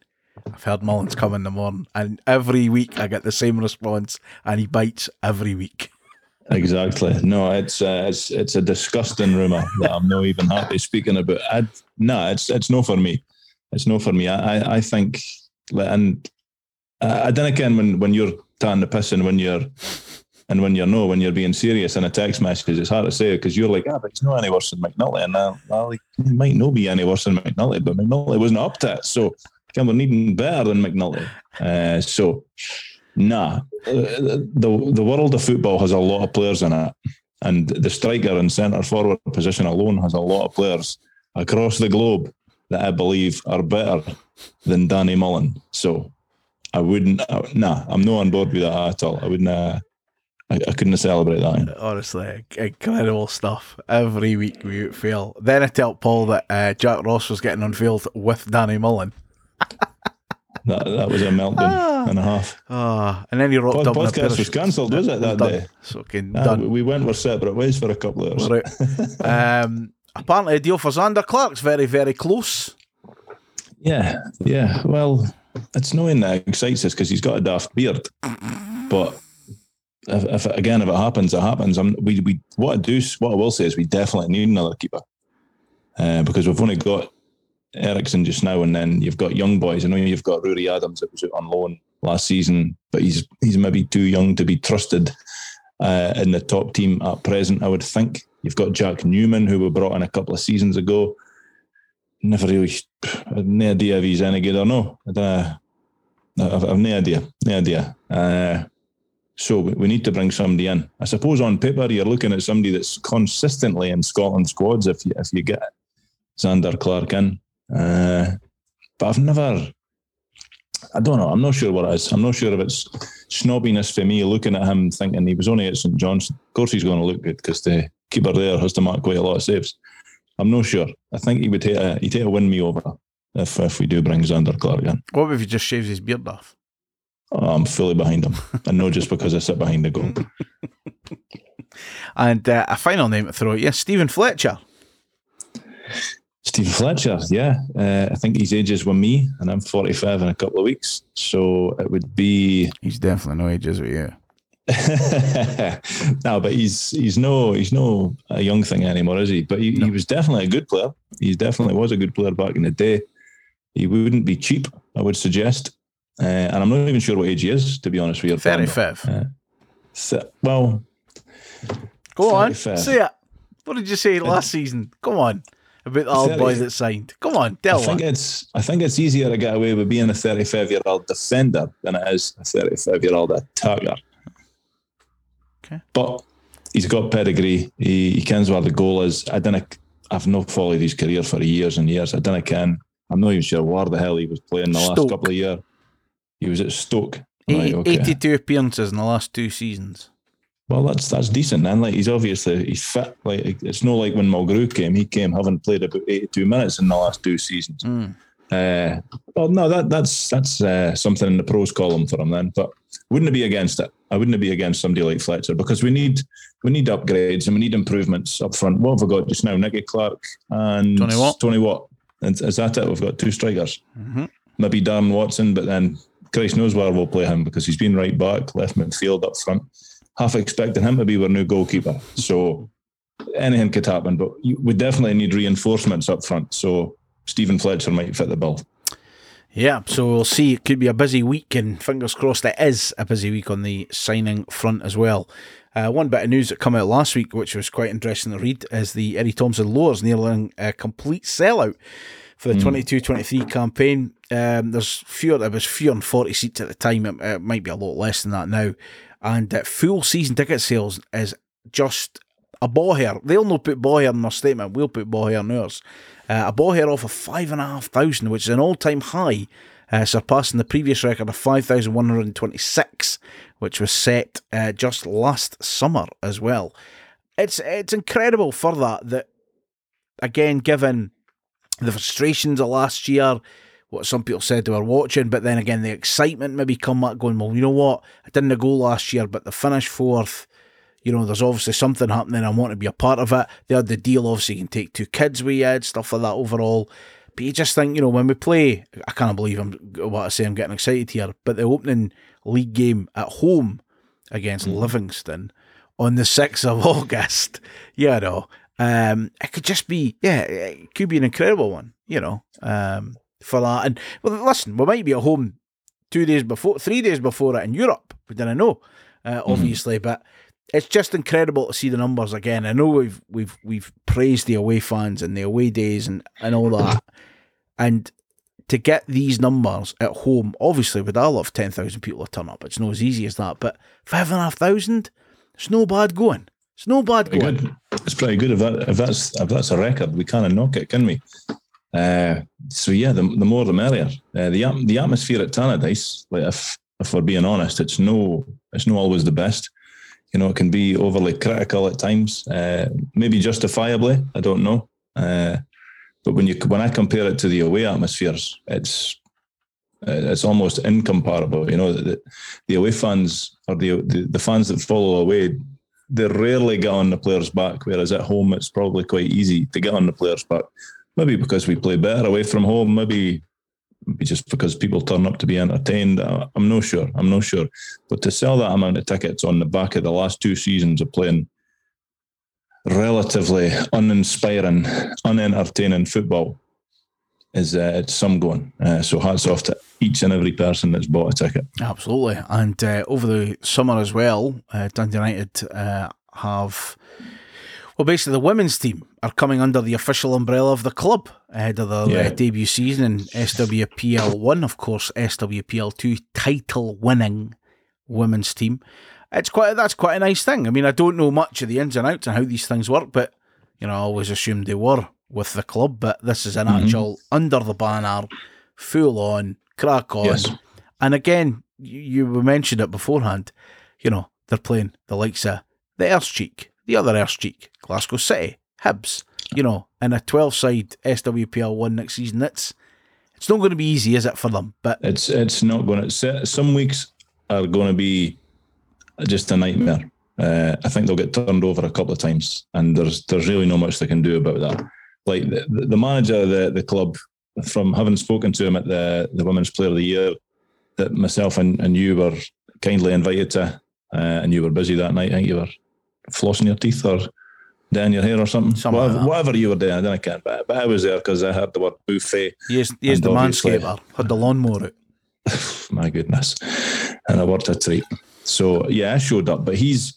"I've heard Mullen's come in the morning," and every week I get the same response, and he bites every week. Exactly. No, it's uh, it's it's a disgusting rumor that I'm not even happy speaking about. I, no, it's it's no for me. It's no for me. I I, I think, and I, I don't again when when you're taking the piss and when you're and when you're no when you're being serious in a text message, it's hard to say because you're like, ah, but it's not any worse than McNulty, and I, well, like, it might not be any worse than McNulty, but McNulty wasn't up to it, so again, we're needing better than McNulty. Uh, so. Nah, uh, the the world of football has a lot of players in it, and the striker and centre forward position alone has a lot of players across the globe that I believe are better than Danny Mullen. So I wouldn't. Uh, nah, I'm not on board with that at all. I wouldn't. Uh, I, I couldn't celebrate that. Honestly, incredible stuff. Every week we fail. Then I tell Paul that uh, Jack Ross was getting unveiled with Danny Mullen. [laughs] That that was a meltdown and a half. Ah, and then he rocked Pod, up. podcast was cancelled, was it that done. day? So fucking Ah, done. we went our separate ways for a couple of hours. Right. [laughs] um, apparently, a deal for Zander Clark's very, very close. Yeah, yeah. Well, it's knowing that excites us because he's got a daft beard. But if, if again, if it happens, it happens. I'm, we we what I do, what I will say is we definitely need another keeper uh, because we've only got Eriksson just now, and then you've got young boys. I know you've got Rory Adams that was out on loan last season, but he's he's maybe too young to be trusted uh, in the top team at present. I would think you've got Jack Newman, who we brought in a couple of seasons ago. Never really, I've no idea if he's any good or no. I don't know. I've, I've no idea, no idea. Uh, so we need to bring somebody in. I suppose on paper you're looking at somebody that's consistently in Scotland squads. If you if you get Zander Clark in, uh, but I've never. I don't know. I'm not sure what it is. I'm not sure if it's snobbiness for me looking at him thinking he was only at St John's. Of course, he's going to look good because the keeper there has to mark quite a lot of saves. I'm not sure. I think he would take a, he'd take a win me over if if we do bring Zander Clark in. What if he just shaves his beard off? Oh, I'm fully behind him, and not just because I sit behind the goal. [laughs] And uh, a final name to throw at you, Steven Fletcher. Steven Fletcher, yeah, uh, I think his ages is with me, and I'm 45 in a couple of weeks, so it would be He's definitely no ages with you. [laughs] no, but he's he's no he's no a young thing anymore, is he? But he, he was definitely a good player. He definitely was a good player back in the day. He wouldn't be cheap, I would suggest. Uh, and I'm not even sure what age he is, to be honest with you. 35. Uh, so, well, Go on, 35. say it. What did you say last season? Come on. About the old 30. boy that signed. Come on, I think one. it's I think it's easier to get away with being a 35 year old defender than it is a 35 year old attacker. Okay. But he's got pedigree. He, he kens where the goal is. I didn't. I've not followed his career for years and years. I didn't ken. I'm not even sure where the hell he was playing the last couple of years. He was at Stoke. 80 Right, okay. 82 appearances in the last two seasons. Well, that's that's decent. Then, like he's obviously he's fit. Like it's not like when Mulgrew came. He came having played about eighty-two minutes in the last two seasons. Mm. Uh, well, no, that that's that's uh, something in the pros column for him then. But wouldn't it be against it. I wouldn't be against somebody like Fletcher because we need we need upgrades and we need improvements up front. What have we got just now? Nicky Clark and Tony Watt. Tony Watt. And is that it? We've got two strikers. hmm Maybe Darren Watson, but then Christ knows where we'll play him because he's been right back, left midfield up front. Half expecting him to be our new goalkeeper. So anything could happen, but we definitely need reinforcements up front. So Steven Fletcher might fit the bill. Yeah, so we'll see. It could be a busy week, and fingers crossed it is a busy week on the signing front as well. Uh, one bit of news that came out last week, which was quite interesting to read, is the Eddie Thompson Lowers nearly a complete sellout for the 22-23 campaign. Um, there's fewer, there was fewer than 40 seats at the time. It, it might be a lot less than that now. And uh, full season ticket sales is just a ball hair. They'll not put ball hair in their statement. We'll put ball hair in ours. Uh, a ball hair off of five and a half thousand, which is an all-time high, uh, surpassing the previous record of five thousand one hundred twenty-six, which was set uh, just last summer as well. It's it's incredible for that. That again, given the frustrations of last year, what some people said they were watching, but then again, the excitement maybe come back going, well, you know what? I didn't go last year, but the finish fourth, you know, there's obviously something happening. I want to be a part of it. They had the deal, obviously, you can take two kids with you, stuff like that overall. But you just think, you know, when we play, I can't believe I'm what I say, I'm getting excited here, but the opening league game at home against mm. Livingston on the 6th of [laughs] August, you know, um, it could just be, yeah, it could be an incredible one, you know, um, for that. And well, listen, we might be at home two days before, three days before it in Europe. We didn't know, uh, obviously, but it's just incredible to see the numbers again. I know we've we've we've praised the away fans and the away days and and all that, and to get these numbers at home, obviously, with a lot of ten thousand people to turn up, it's not as easy as that. But five and a half thousand, it's no bad going. It's no bad Pretty good. It's pretty good. If, that, if that's if that's a record, we can't knock it, can we? Uh, so yeah, the, the more the merrier. Uh, the the atmosphere at Tannadice, like if if we're being honest, it's no it's no always the best. You know, it can be overly critical at times, uh, maybe justifiably. I don't know. Uh, but when you when I compare it to the away atmospheres, it's it's almost incomparable. You know, the, the away fans or the, the the fans that follow away they rarely get on the players' back, whereas at home it's probably quite easy to get on the players' back. Maybe because we play better away from home, maybe, maybe just because people turn up to be entertained. I- I'm not sure. I'm not sure. But to sell that amount of tickets on the back of the last two seasons of playing relatively uninspiring, unentertaining football is uh, some going. Uh, so hats off to each and every person that's bought a ticket. Absolutely. And uh, over the summer as well, uh, Dundee United uh, have, well, basically the women's team are coming under the official umbrella of the club ahead of their Yeah. uh, debut season in SWPL 1, of course, SWPL 2 title winning women's team. It's quite that's quite a nice thing. I mean, I don't know much of the ins and outs and how these things work, but you know, I always assumed they were with the club. But this is an Mhm. actual under the banner, full on, crack on. Yes. And again, you, you mentioned it beforehand. You know, they're playing the likes of the Erscheek, the other Erscheek, Glasgow City, Hibs. You know, in a twelve-side SWPL one next season. It's it's not going to be easy, is it, for them? But It's it's not going to. Some weeks are going to be just a nightmare. Uh, I think they'll get turned over a couple of times, and there's there's really not much they can do about that. Like the, the manager of the, the club, from having spoken to him at the the Women's Player of the Year, that myself and, and you were kindly invited to, uh, and you were busy that night. I think you were flossing your teeth or down your hair or something. Something whatever, that. whatever you were doing, I don't care. But, but I was there because I heard the word buffet. Yes, is, he is And the manscaper. Had the lawnmower out. [laughs] my goodness, and I worked a treat. So yeah, I showed up, but he's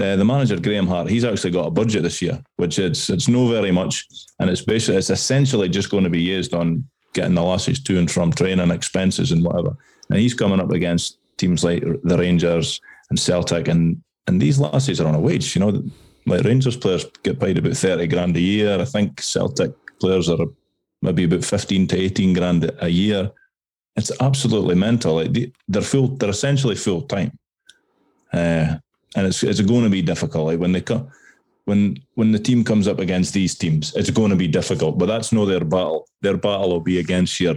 uh, the manager Graham Hart. He's actually got a budget this year, which it's it's no very much, and it's basically it's essentially just going to be used on getting the lassies to and from training expenses and whatever. And he's coming up against teams like the Rangers and Celtic, and and these lassies are on a wage. You know, like Rangers players get paid about thirty grand a year. I think Celtic players are maybe about fifteen to eighteen grand a year. It's absolutely mental. Like they're full. They're essentially full time, uh, and it's it's going to be difficult. Like when they come. When when the team comes up against these teams, it's going to be difficult. But that's no their battle. Their battle will be against your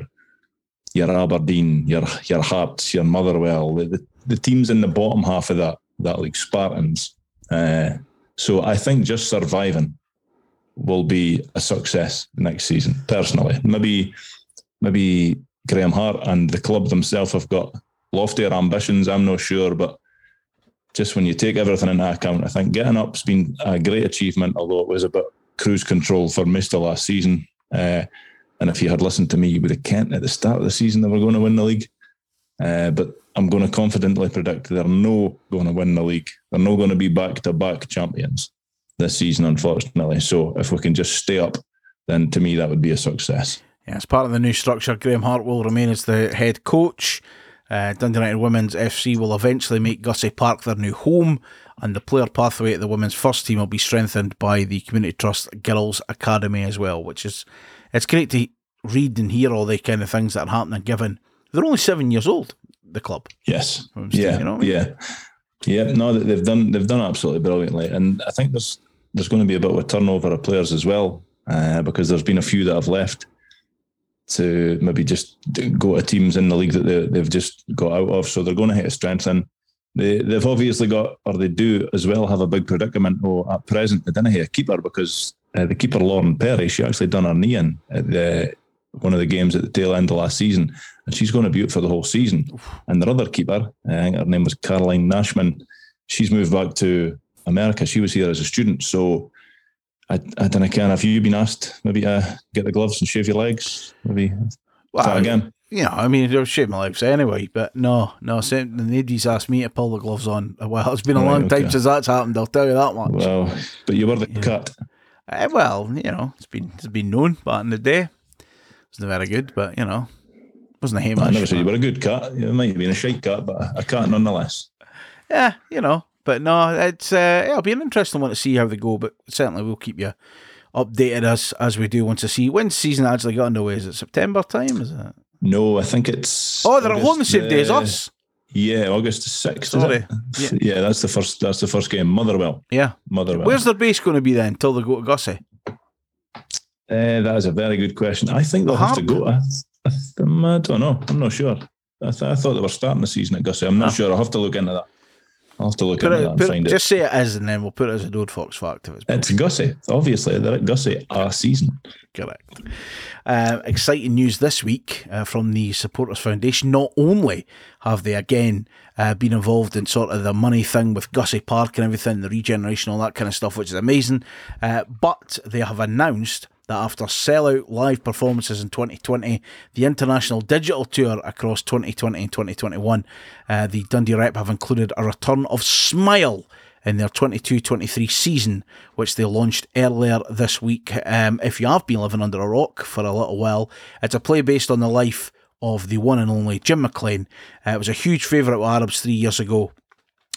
your Aberdeen, your your Hearts, your Motherwell, the, the, teams in the bottom half of that that like Spartans. Uh, so I think just surviving will be a success next season. Personally, maybe maybe Graham Hart and the club themselves have got loftier ambitions. I'm not sure, but just when you take everything into account, I think getting up's been a great achievement. Although it was a bit cruise control for most of last season. Uh, and if you had listened to me, you would have kent at the start of the season they were going to win the league. Uh, but I'm going to confidently predict they're no going to win the league. They're not going to be back to back champions this season, unfortunately. So if we can just stay up, then to me that would be a success. Yeah, as part of the new structure, Graham Hart will remain as the head coach. Uh, Dundee United Women's FC will eventually make Gussie Park their new home, and the player pathway at the women's first team will be strengthened by the Community Trust Girls Academy as well, which is it's great to read and hear all the kind of things that are happening. Given they're only seven years old, the club. Yes. Yeah. You know I mean? Yeah. Yeah. No, they've done they've done absolutely brilliantly, and I think there's there's going to be a bit of a turnover of players as well uh, because there's been a few that have left to maybe just go to teams in the league that they, they've just got out of. So they're going to hit a strengthen. They, they've obviously got, or they do as well, have a big predicament. Oh, at present, they didn't have a keeper because uh, the keeper Lauren Perry, she actually done her knee in at the one of the games at the tail end of last season, and she's going to be out for the whole season. And their other keeper, I think her name was Caroline Nashman, she's moved back to America. She was here as a student, so I, I don't know. Can I have you been asked maybe uh, get the gloves and shave your legs? Maybe well, again. Yeah, I mean, I'll shave my legs anyway, but no, no, The nobody's asked me to pull the gloves on. Well, it's been a right, long okay. time since that's happened. I'll tell you that much. Well, but you were the yeah. cut. Uh, well, you know, it's been it's been known back in the day. It's not very good, but you know, wasn't a him. I never said you were a good cut. It might have been a shite cut, but a cut nonetheless. Yeah, you know, but no, it's uh, it'll be an interesting one to see how they go. But certainly, we'll keep you updated as as we do once to see when season actually got underway. Is it September time? Is it? No, I think it's. Oh, they're August, on the same day as us. Yeah, August sixth. Sorry. Yeah. yeah, that's the first. That's the first game. Motherwell. Yeah, Motherwell. Where's their base going to be then? Until they go to Gussie. Uh, that is a very good question. I think they'll have to go. I, I, I, don't know. I'm not sure. I, th- I, thought they were starting the season at Gussie. I'm not ah. sure. I'll have to look into that. I'll have to look put into it, that and find it. Just say it is, and then we'll put it as a Dode Fox fact. If it's, it's Gussie. Obviously, they're at Gussie a season. Correct. Uh, exciting news this week uh, from the Supporters Foundation. Not only have they again uh, been involved in sort of the money thing with Gussie Park and everything, the regeneration, all that kind of stuff, which is amazing, uh, but they have announced that after sellout live performances in 2020, the international digital tour across 2020 and 2021, uh, the Dundee Rep have included a return of Smile in their 22 23 season, which they launched earlier this week. Um, if you have been living under a rock for a little while, it's a play based on the life of the one and only Jim McLean. Uh, it was a huge favourite with Arabs three years ago.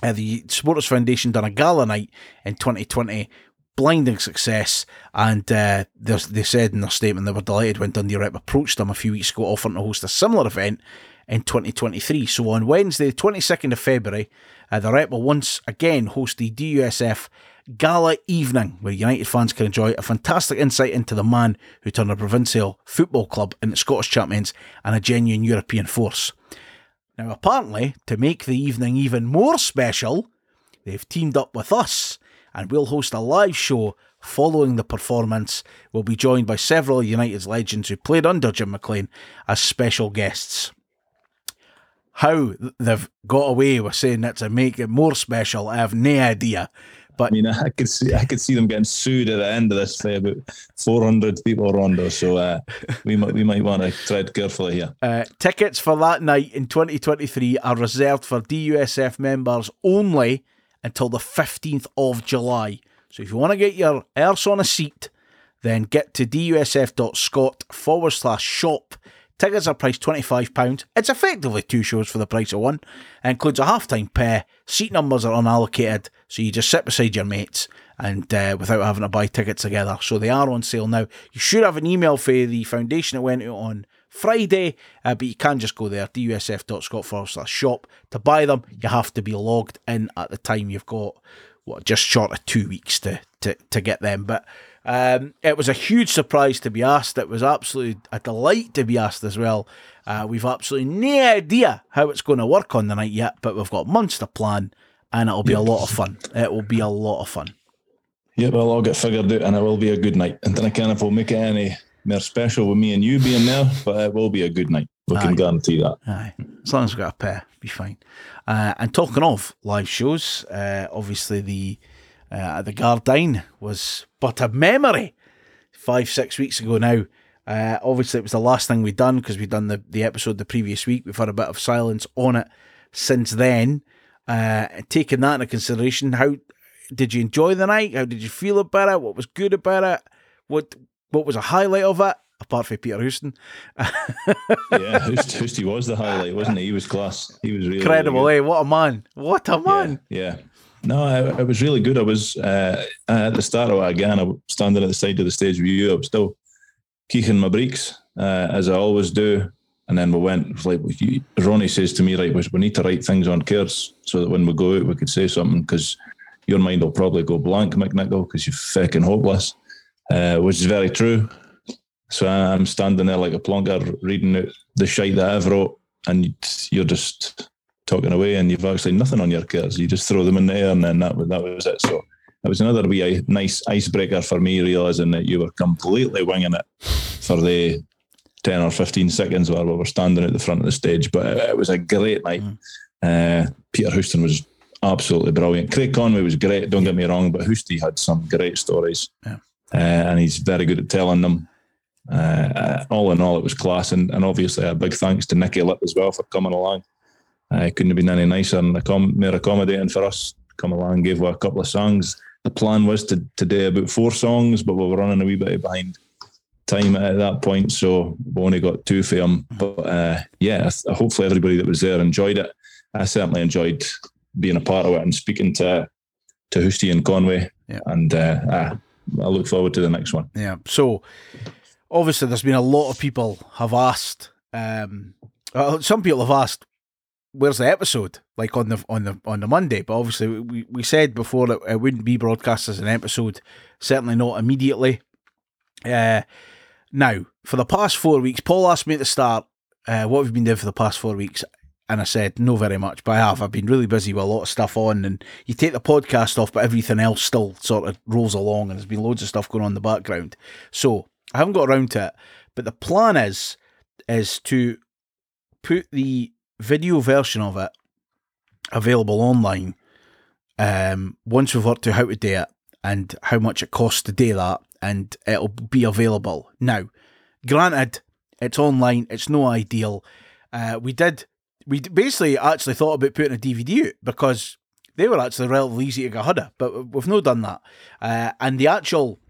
Uh, the Supporters Foundation done a gala night in 2020 blinding success. And uh, they said in their statement they were delighted when Dundee Rep approached them a few weeks ago, offering to host a similar event in 2023. So on Wednesday, 22nd of February, uh, the Rep will once again host the DUSF Gala Evening, where United fans can enjoy a fantastic insight into the man who turned a provincial football club into Scottish champions and a genuine European force. Now, apparently, to make the evening even more special, they've teamed up with us and we'll host a live show following the performance. We'll be joined by several United's legends who played under Jim McLean as special guests. How they've got away with saying that to make it more special, I have no idea. But I mean, I could see I could see them getting sued at the end of this by about 400 people, Rondo. So uh, we might we might want to tread carefully here. Uh, tickets for that night in 2023 are reserved for DUSF members only until the 15th of July. So if you want to get your arse on a seat, then get to dusf.scot forward slash shop. Tickets are priced £25. It's effectively two shows for the price of one. It includes a half-time pair. Seat numbers are unallocated, so you just sit beside your mates and uh, without having to buy tickets together. So they are on sale now. You should have an email for the foundation that went on Friday, uh, but you can just go there, dusf.scot forward slash shop. To buy them, you have to be logged in at the time. You've got, what, just short of two weeks to, to, to get them. But um, it was a huge surprise to be asked. It was absolutely a delight to be asked as well. Uh, we've absolutely no idea how it's going to work on the night yet, but we've got months to plan and it'll be a lot of fun. It will be a lot of fun. Yeah, well, I'll get figured out and it will be a good night. And then I can't if we'll make it any more special with me and you being there, but it will be a good night. We Aye. can guarantee that. Aye. As long as we've got a pair, be fine. Uh, and talking of live shows, uh, obviously the uh, the Gardyne was but a memory five, six weeks ago now. Uh, obviously, it was the last thing we'd done because we'd done the, the episode the previous week. We've had a bit of silence on it since then. Uh, taking that into consideration, how did you enjoy the night? How did you feel about it? What was good about it? What what was a highlight of it? Apart from Peter Houston, Yeah, [laughs] Houst- Housty was the highlight, wasn't he? He was class. He was really incredible, really eh? What a man! What a man! Yeah, yeah. No, it, was really good. I was uh, at the start of it again. I was standing at the side of the stage with you. I was still keeking my breaks uh, as I always do. And then we went like you, Ronnie says to me, right, we, we need to write things on cards so that when we go out, we could say something because your mind will probably go blank, McNichol, because you're fucking hopeless, uh, which is very true. So I'm standing there like a plonker reading out the shite that I've wrote, and you're just talking away, and you've actually nothing on your cards. You just throw them in the air, and then that was that was it. So it was another wee nice icebreaker for me, realizing that you were completely winging it for the ten or fifteen seconds while we were standing at the front of the stage. But it, it was a great night. Uh, Peter Houston was absolutely brilliant. Craig Conway was great. Don't get me wrong, but Houston had some great stories, Yeah. Uh, and he's very good at telling them. Uh, all in all, it was class, and, and obviously a big thanks to Nicky Lip as well for coming along. Uh, it couldn't have been any nicer and accom- more accommodating for us. Come along, gave her a couple of songs. The plan was to, today about four songs, but we were running a wee bit behind time at that point, so we only got two for him. But uh, yeah, hopefully everybody that was there enjoyed it. I certainly enjoyed being a part of it and speaking to to Housty and Conway. Yeah. And uh, I look forward to the next one. Yeah. So obviously, there's been a lot of people have asked. Um, well, some people have asked, "Where's the episode?" Like on the on the on the Monday. But obviously, we we said before that it wouldn't be broadcast as an episode. Certainly not immediately. Uh, now for the past four weeks, Paul asked me at the start, uh, "What you been doing for the past four weeks?" And I said, no, very much, but I have. I've been really busy with a lot of stuff on, and you take the podcast off, but everything else still sort of rolls along, and there's been loads of stuff going on in the background. So I haven't got around to it. But the plan is is to put the video version of it available online. Um, once we've worked out how to do it and how much it costs to do that, and it'll be available. Now, granted, it's online, it's no ideal. Uh, we did, we basically actually thought about putting a DVD out because they were actually relatively easy to get hold of, but we've not done that. Uh, and the actual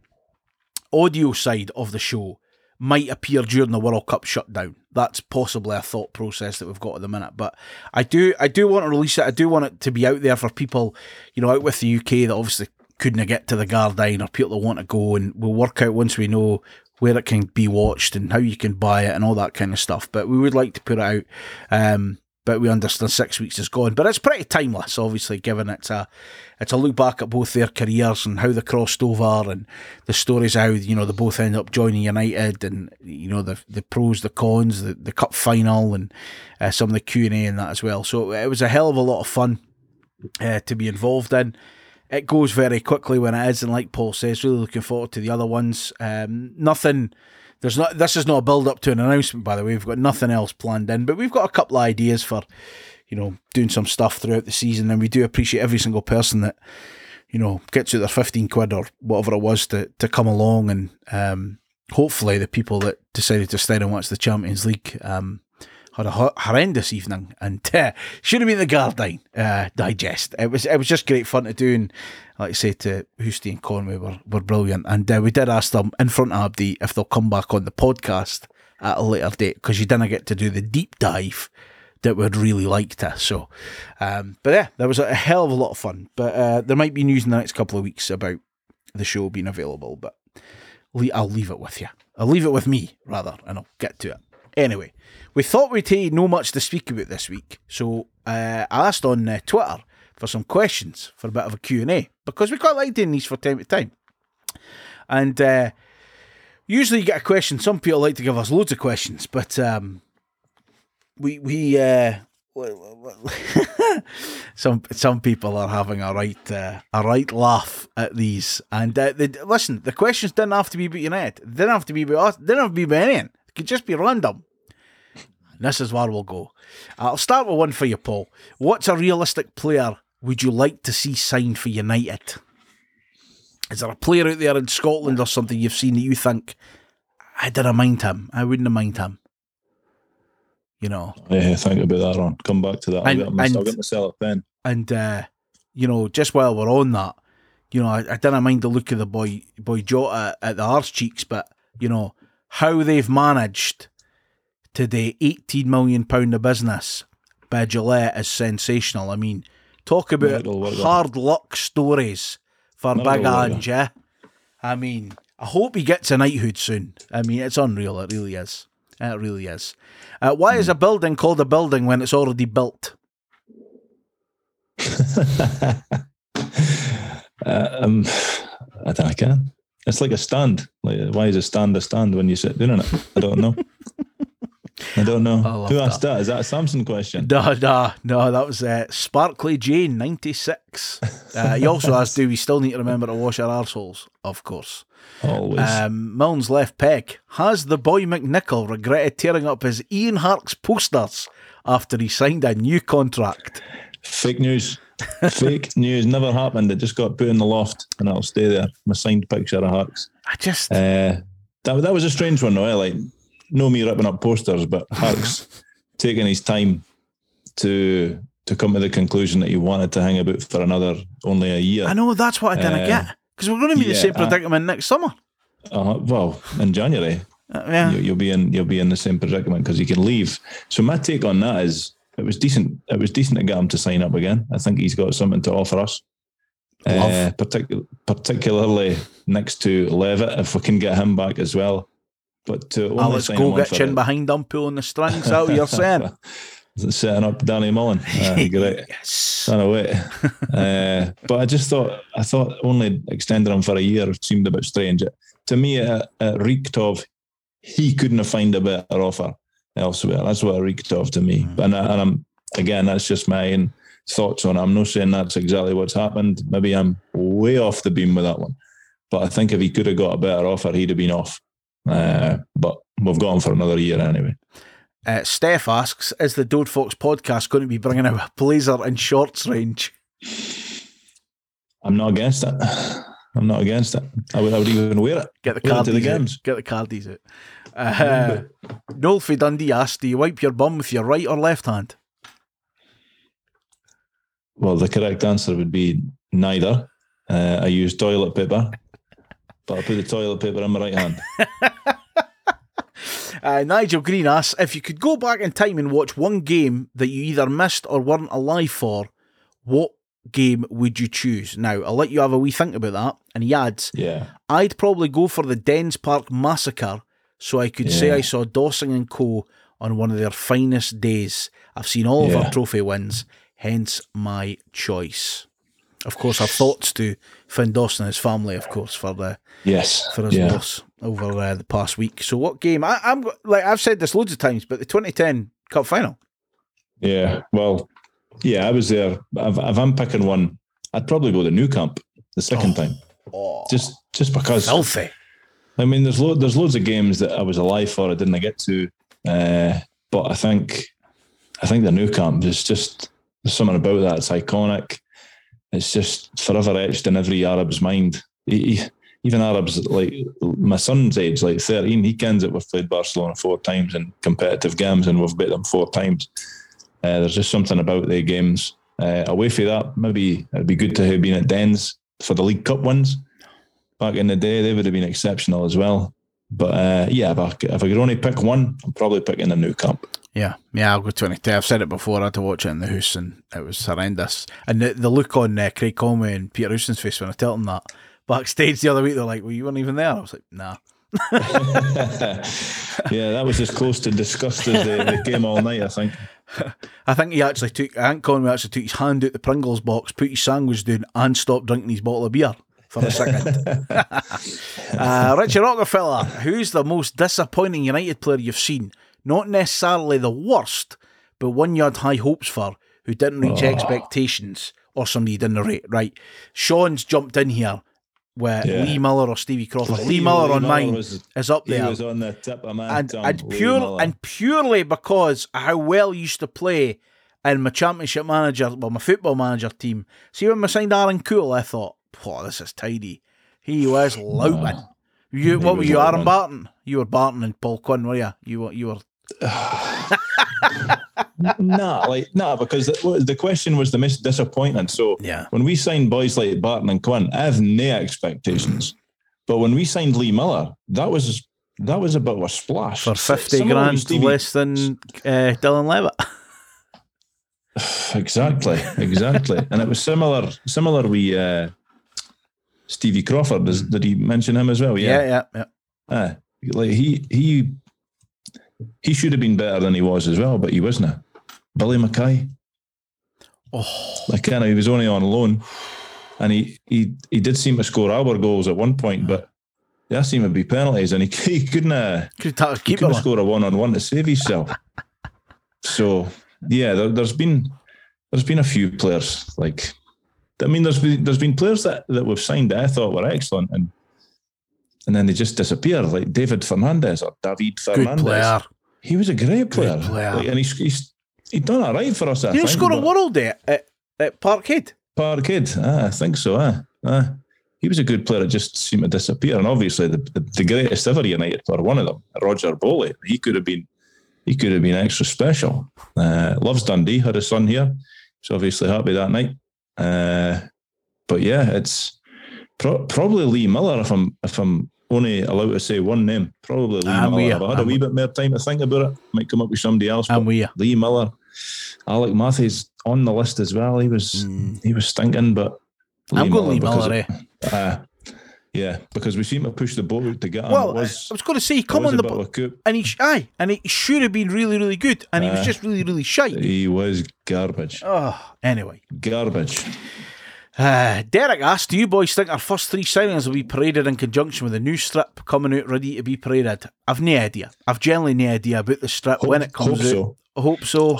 audio side of the show might appear during the World Cup shutdown. That's possibly a thought process that we've got at the minute. But I do I do want to release it. I do want it to be out there for people, you know, out with the UK that obviously couldn't get to the Gardyne or people that want to go and we'll work out once we know where it can be watched and how you can buy it and all that kind of stuff. But we would like to put it out. Um but we understand six weeks is gone. But it's pretty timeless, obviously, given it's a it's a look back at both their careers and how they crossed over and the stories how you know they both end up joining United and you know the the pros, the cons, the, the cup final and uh, some of the Q and A and that as well. So it was a hell of a lot of fun uh, to be involved in. It goes very quickly when it is, and like Paul says, really looking forward to the other ones. Um, nothing. There's not. This is not a build up to an announcement, by the way. We've got nothing else planned in, but we've got a couple of ideas for, you know, doing some stuff throughout the season, and we do appreciate every single person that, you know, gets out their 15 quid or whatever it was to, to come along and um, hopefully the people that decided to stay and watch the Champions League um, had a ho- horrendous evening and [laughs] uh, should have been the Gardyne uh, digest. It was it was just great fun to do and like I say to Houston and Conway were, were brilliant and uh, we did ask them in front of Abdi if they'll come back on the podcast at a later date because you didn't get to do the deep dive that we'd really like to. So, um, but yeah, there was a hell of a lot of fun. But uh, there might be news in the next couple of weeks about the show being available. But I'll leave it with you. I'll leave it with me rather, and I'll get to it. Anyway, we thought we'd take no much to speak about this week, so uh, I asked on uh, Twitter for some questions for a bit of a Q&A because we quite like doing these from time to time. And uh, usually you get a question. Some people like to give us loads of questions, but um, we we uh, [laughs] some some people are having a right uh, a right laugh at these. And uh, they, listen, the questions didn't have to be about United. They didn't have to be about us. They didn't have to be about anything. It could just be random. And this is where we'll go. I'll start with one for you, Paul. What's a realistic player would you like to see signed for United? Is there a player out there in Scotland or something you've seen that you think I didn't mind him? I wouldn't have mind him. You know. Yeah, think about that on. Come back to that. I'll, And- get, my- I'll and- get myself. And uh, you know, just while we're on that, you know, I, I didn't mind the look of the boy boy Jota at the arse cheeks, but you know how they've managed to the eighteen million pound of business by Gillette is sensational. I mean, talk about hard luck stories for Miracle Big. Ange. Yeah? I mean, I hope he gets a knighthood soon. I mean, it's unreal. It really is. It really is. Uh, why is a building called a building when it's already built? [laughs] Uh, um, I don't I can. It's like a stand. Like, why is a stand a stand when you sit down on it? I don't know. [laughs] I don't know. I Who asked that? Is that a Samson question? No, no, no. That was uh, Sparkly Jane, 96. Uh, he also asked, do we still need to remember to wash our arseholes? Of course. Always. Um, Milne's left peg. Has the boy McNichol regretted tearing up his Ian Harkes' posters after he signed a new contract? Fake news. Fake [laughs] news. Never happened. It just got put in the loft and it'll stay there. My signed picture of Harkes. I just, Uh, that, that was a strange one, though. eh? Like, no me ripping up posters, but Harkes [laughs] taking his time to to come to the conclusion that he wanted to hang about for another only a year. I know that's what I didn't Uh, get. Because we're going to be in the yeah, same I- predicament next summer. Uh, well, in January, Uh, yeah. you, you'll be in you'll be in the same predicament because you can leave. So my take on that is it was decent. It was decent to get him to sign up again. I think he's got something to offer us. Love. Uh, particu- particularly next to Levitt, if we can get him back as well. But to only Alex sign him on Gogic in behind him pulling the strings. Is what you're saying? [laughs] setting up Danny Mullen. [laughs] Uh, great. yes. Can't wait. uh, but I just thought I thought only extending him for a year seemed a bit strange. It, to me, it, it reeked of he couldn't have found a better offer elsewhere. That's what it reeked of to me. And, I, and I'm again, that's just my own thoughts on it. I'm not saying that's exactly what's happened. Maybe I'm way off the beam with that one. But I think if he could have got a better offer, he'd have been off. Uh, but we've got him for another year anyway. Uh, Steph asks, is the Dode Fox podcast going to be bringing out a blazer and shorts range? I'm not against it. I'm not against it. I would, I would even wear it. Get the cardies to the out. games. Get the cardies out. [laughs] Uh, Dundee asks, do you wipe your bum with your right or left hand? Well, the correct answer would be neither. Uh, I use toilet paper, but I put the toilet paper in my right hand. [laughs] Uh, Nigel Green asks, if you could go back in time and watch one game that you either missed or weren't alive for, what game would you choose? Now, I'll let you have a wee think about that. And he adds, Yeah. I'd probably go for the Dens Park Massacre so I could say I saw Dossing and Co. on one of their finest days. I've seen all of our trophy wins, hence my choice. Of course, our thoughts to Finn Dossing and his family, of course, for the Yes. for his yeah. loss over uh, the past week. So, what game? I, I'm like I've said this loads of times, but the 2010 Cup final. Yeah. Well, yeah, I was there. If, if I'm picking one, I'd probably go to Nou Camp the second time. Oh, Just just because healthy. I mean, there's lo- there's loads of games that I was alive for, I didn't get to, uh, but I think I think the Nou Camp is just there's something about that. It's iconic. It's just forever etched in every Arab's mind. He, he, even Arabs like my son's age, like 13, he kens it. We've played Barcelona four times in competitive games and we've beat them four times. Uh, there's just something about their games. Uh, away from that, maybe it'd be good to have been at Dens for the League Cup ones. Back in the day, they would have been exceptional as well. But uh, yeah, if I, if I could only pick one, I'm probably picking the Nou Camp. Yeah, yeah, I'll go 22. I've said it before. I had to watch it in the house and it was horrendous. And the, the look on uh, Craig Conway and Peter Houston's face when I told them that backstage the other week, they're like, Well, you weren't even there. I was like, Nah. [laughs] yeah, that was as close to disgust as the, the game all night, I think. [laughs] I think he actually took, I think Conway actually took his hand out the Pringles box, put his sandwich down, and stopped drinking his bottle of beer for a second. [laughs] uh, Richie Rockefeller, who's the most disappointing United player you've seen? Not necessarily the worst, but one you had high hopes for, who didn't reach oh. expectations, or somebody didn't rate. Right. Sean's jumped in here with yeah. Lee Miller or Stevie Crawford. Lee, Lee Miller Lee on Miller mine was, is up there. He was on the tip of my and, and pure and purely because how well he used to play in my championship manager, well, my football manager team. See when we signed Aaron Cool, I thought, oh, this is tidy. He was louting. You, what were you, Aaron Barton? You were Barton and Paul Quinn, were you? You were, you were. Nah, like nah, because the, the question was the most disappointing. So yeah. when we signed boys like Barton and Quinn, I have no expectations. But when we signed Lee Miller, that was that was a bit of a splash for fifty Similar grand less than uh, Dylan Levitt. [sighs] exactly, exactly, [laughs] and it was similar. Similar, we uh, Stevie Crawford. Does, did he mention him as well? Yeah, yeah, yeah. yeah. Uh, like he he he should have been better than he was as well, but he wasn't. Billy Mackay. Oh, like kind of he was only on loan, and he he he did seem to score our goals at one point, but there seemed to be penalties, and he, [laughs] he couldn't uh, could he couldn't score a one on one to save himself. so yeah, there, has been there's been a few players like I mean, there's been there's been players that, that we've signed that I thought were excellent, and and then they just disappear, like David Fernandez or David Fernandez. He was a great player, player. Like, and he's, he's he done it right for us. I he think, scored a world day at, at Parkhead. Parkhead, ah, I think so. Ah, ah. He was a good player. It just seemed to disappear. And obviously, the, the, the greatest ever United player, one of them, Roger Bowley, he could have been he could have been extra special. Uh, loves Dundee, had a son here. So obviously happy that night. Uh, but yeah, it's pro- probably Lee Miller if I'm if I'm only allowed to say one name. Probably Lee I'm Miller. If I had I'm a wee bit more time to think about it, might come up with somebody else. I'm with Lee Miller, Alec Matthews on the list as well. He was mm. he was stinking, but Lee I'm going Lee Miller. eh? Uh, yeah, because we seem to push the boat to get him. Well, was, I was going to say, come on the boat, and he aye, and he should have been really, really good, and uh, he was just really, really shy. He was garbage. Oh, anyway, garbage. Uh, Derek asked, Do you boys think our first three signings will be paraded in conjunction with a new strip coming out ready to be paraded? I've no idea. I've generally no idea about the strip hope, when it comes hope out. So. I hope so.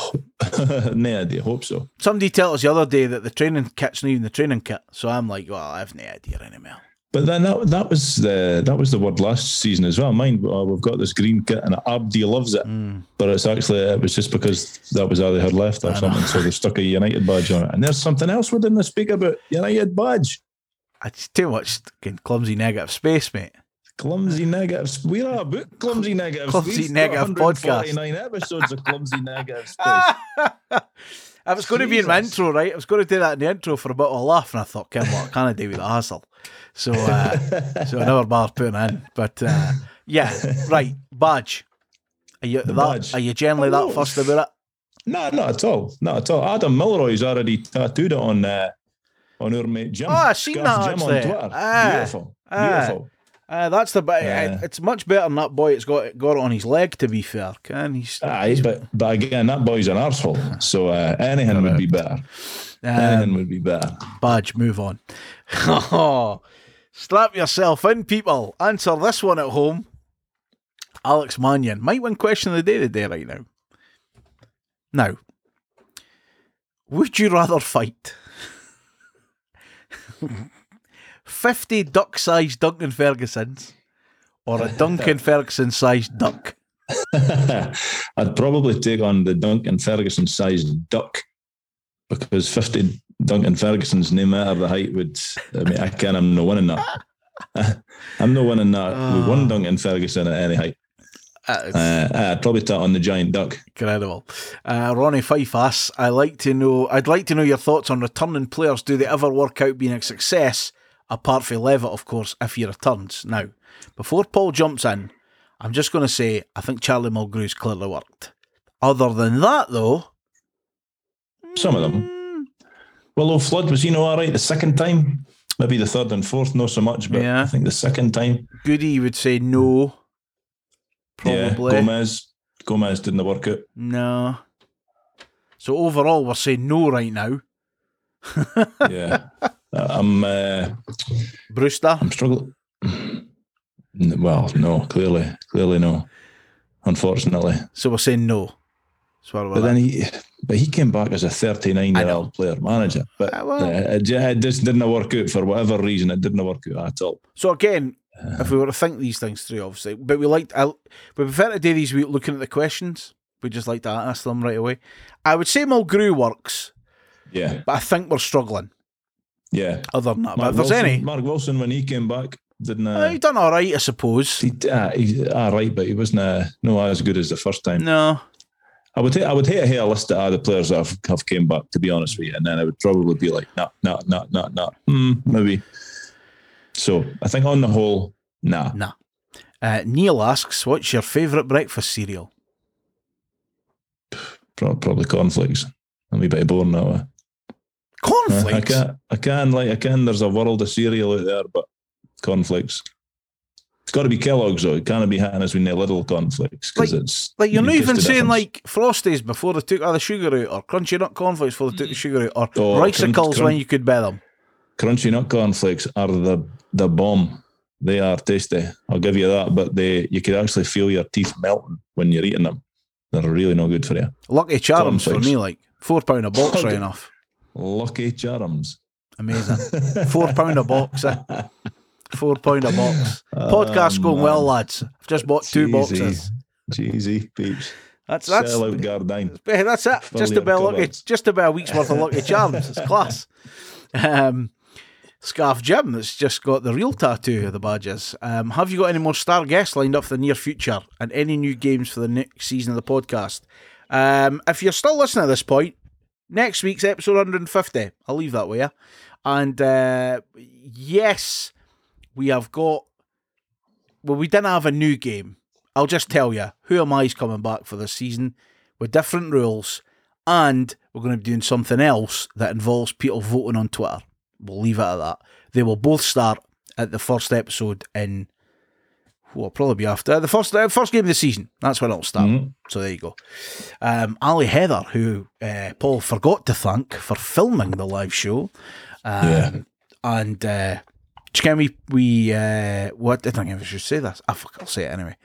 [laughs] no idea. Hope so. Somebody told us the other day that the training kit's not even the training kit. So I'm like, well, I have no idea anymore. But then that that was the that was the word last season as well. Mind, oh, we've got this green kit and Abdi loves it, mm. but it's actually it was just because that was how they had left or I something. Know. So they stuck a United badge on it. And there's something else we didn't speak about United badge. It's too much clumsy negative space, mate. Clumsy negative. We're about clumsy negative. Clumsy negative podcast. Nine episodes of clumsy negative [laughs] space. I was going Jesus. to be in my intro, right? I was going to do that in the intro for a bit of a laugh, and I thought, Kim, what can I do with the hassle? So, uh, so another bothered putting in. But uh, yeah, right. Badge. Are you that, badge. Are you generally that fussed about it? No, not at all. Not at all. Adam Milroy's already tattooed it on uh, on our mate Jim. Oh, I seen Scarf that Jim actually. on Twitter. Ah, Beautiful. Ah. Beautiful. Uh, that's the bit. It's much better than that boy. It's got got it on his leg. To be fair, can he's? Aye, but but again, that boy's an arsehole. [laughs] So uh, anything would be better. Um, anything would be better. Badge, move on. [laughs] Strap yourself in, people. Answer this one at home. Alex Mannion might win question of the day today, right now. Now, would you rather fight 50 duck sized Duncan Fergusons or a Duncan [laughs] Ferguson sized duck? I'd probably take on the Duncan Ferguson sized duck because 50 Duncan Ferguson's no matter the height would. I mean, I can. I'm no winning that. [laughs] I'm no winning that with one Duncan Ferguson at any height. Uh, Uh, I'd probably tat on the giant duck. incredible. Uh, Ronnie Fife asks, I like to know. I'd like to know your thoughts on returning players. Do they ever work out being a success? Apart from Levitt, of course, if he returns. Now, before Paul jumps in, I'm just going to say I think Charlie Mulgrew's clearly worked. Other than that, though, Some of them. Well, Flood was, you know, all right the second time. Maybe the third and fourth, not so much, but Yeah. I think the second time. Goody would say no. Yeah, Gomez. Gomez didn't work out. no. So overall, we're saying no right now. [laughs] Yeah. I'm uh, Brewster, I'm struggling. Well, no, clearly, clearly no. Unfortunately. so we're saying no. So But then he but he came back as a 39 year old player manager. But Uh, well- uh, it, it just didn't work out for whatever reason. It didn't work out at all. So again, if we were to think these things through, obviously, but we like I, we prefer to do these looking at the questions. We just like to ask them right away. I would say Mulgrew works, Yeah. but I think we're struggling. Yeah. Other than that, but Mark if there's Wilson, any, Mark Wilson, when he came back, didn't. uh, Uh, he done all right, I suppose. he, uh, he, uh, right, but he wasn't uh, no as good as the first time. No, I would I would hate to hear a list of other players that have, have came back, to be honest with you, and then I would probably be like, nah, nah, nah, nah, nah, hmm, maybe. So I think on the whole, nah. nah. Uh, Neil asks, "What's your favourite breakfast cereal?" Probably cornflakes. I'm a bit boring now. eh? I Cornflakes. can, I can, like, I can. There's a world of cereal out there, but cornflakes. It's got to be Kellogg's though. It can't be hitting us with the little cornflakes because Like- it's Like you're not even the saying difference. like Frosties before they took all the sugar out, or Crunchy Nut Cornflakes before they took the sugar out, or Oh, Ricicles crunch- when you could buy them. crunchy nut cornflakes are the the bomb. They are tasty. I'll give you that. But they you could actually feel your teeth melting when you're eating them. They're really no good for you. Lucky Charms for me, like four pound a box, [laughs] right enough. Lucky charms. Amazing. [laughs] Four pound a box. Eh? [laughs] Four pound a box. Podcast Oh, going well, lads. I've just bought two boxes. Cheesy peeps. That's that's Sell out Gardyne. That's it. Fill Just about lucky, just about a week's worth of Lucky [laughs] Charms. It's class. Um, Scarf Jim that's just got the real tattoo of the badges. Um, have you got any more star guests lined up for the near future and any new games for the next season of the podcast? Um, if you're still listening at this point, next week's episode 150. I'll leave that with you. And uh, yes, we have got. Well, we didn't have a new game. I'll just tell you, Who Am I's coming back for this season with different rules, and we're going to be doing something else that involves people voting on Twitter. We'll leave it at that. They will both start at the first episode in. Well, probably be after the first uh, first game of the season. That's when it'll start. Mhm. So there you go. Um, Ali Heather, who uh, Paul forgot to thank for filming the live show, um, Yeah. and uh, can we we uh, what I don't know if I should say this. I fuck, I'll say it anyway.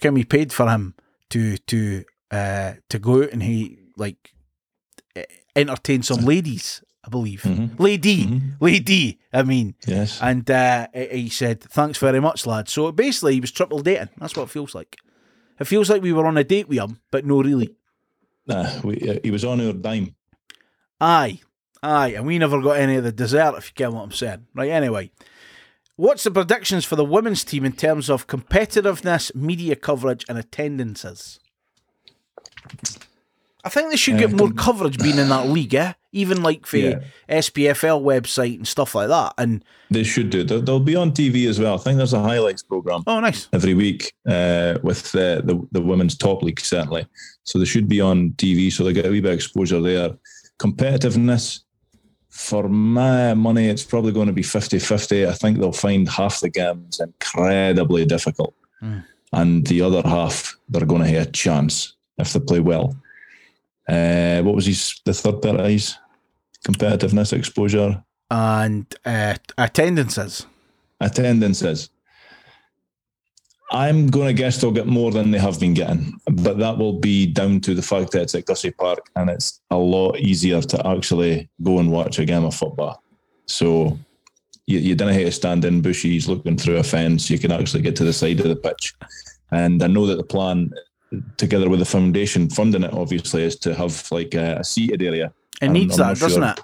Can we paid for him to to uh, to go out and he like entertain some ladies, I believe. Mhm. Lady, Mhm. lady. I mean, Yes. and uh, he he said, "Thanks very much, lad." So basically, he was triple dating. That's what it feels like. It feels like we were on a date with him, but no, really. Nah, we, uh, he was on our dime. Aye, aye, and we never got any of the dessert. If you get what I'm saying, right? Anyway, what's the predictions for the women's team in terms of competitiveness, media coverage, and attendances? I think they should get more coverage being in that league, eh? Even like the Yeah. SPFL website and stuff like that. And They should do. They'll, they'll be on TV as well. I think there's a highlights program oh, nice. every week uh, with uh, the the women's top league certainly. So they should be on TV. So they get a wee bit of exposure there. Competitiveness. For my money, it's probably going to be 50-50. I think they'll find half the games incredibly difficult. Mm. And the other half, they're going to have a chance if they play well. Uh, what was his the third bit of his competitiveness exposure? And uh, attendances. attendances. I'm going to guess they'll get more than they have been getting, but that will be down to the fact that it's at Gussie Park and it's a lot easier to actually go and watch a game of football. So you, you didn't have to stand in bushes looking through a fence. You can actually get to the side of the pitch. And I know that the plan, together with the foundation funding it, obviously, is to have like a, a seated area. It I'm- needs I'm that, not doesn't it?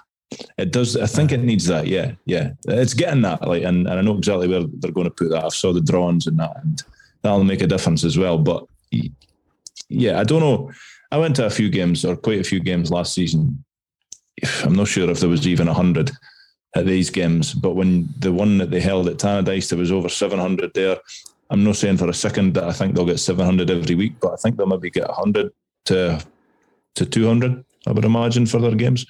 It does. I think it needs that. Yeah, yeah. It's getting that. Like, and, and I know exactly where they're going to put that. I saw the drawings and that, and that'll make a difference as well. But yeah, I don't know. I went to a few games or quite a few games last season. I'm not sure if there was even hundred at these games, but when the one that they held at Tannadice, there was over 700 there. I'm not saying for a second that I think they'll get 700 every week, but I think they'll maybe get 100 to to 200. I would imagine for their games,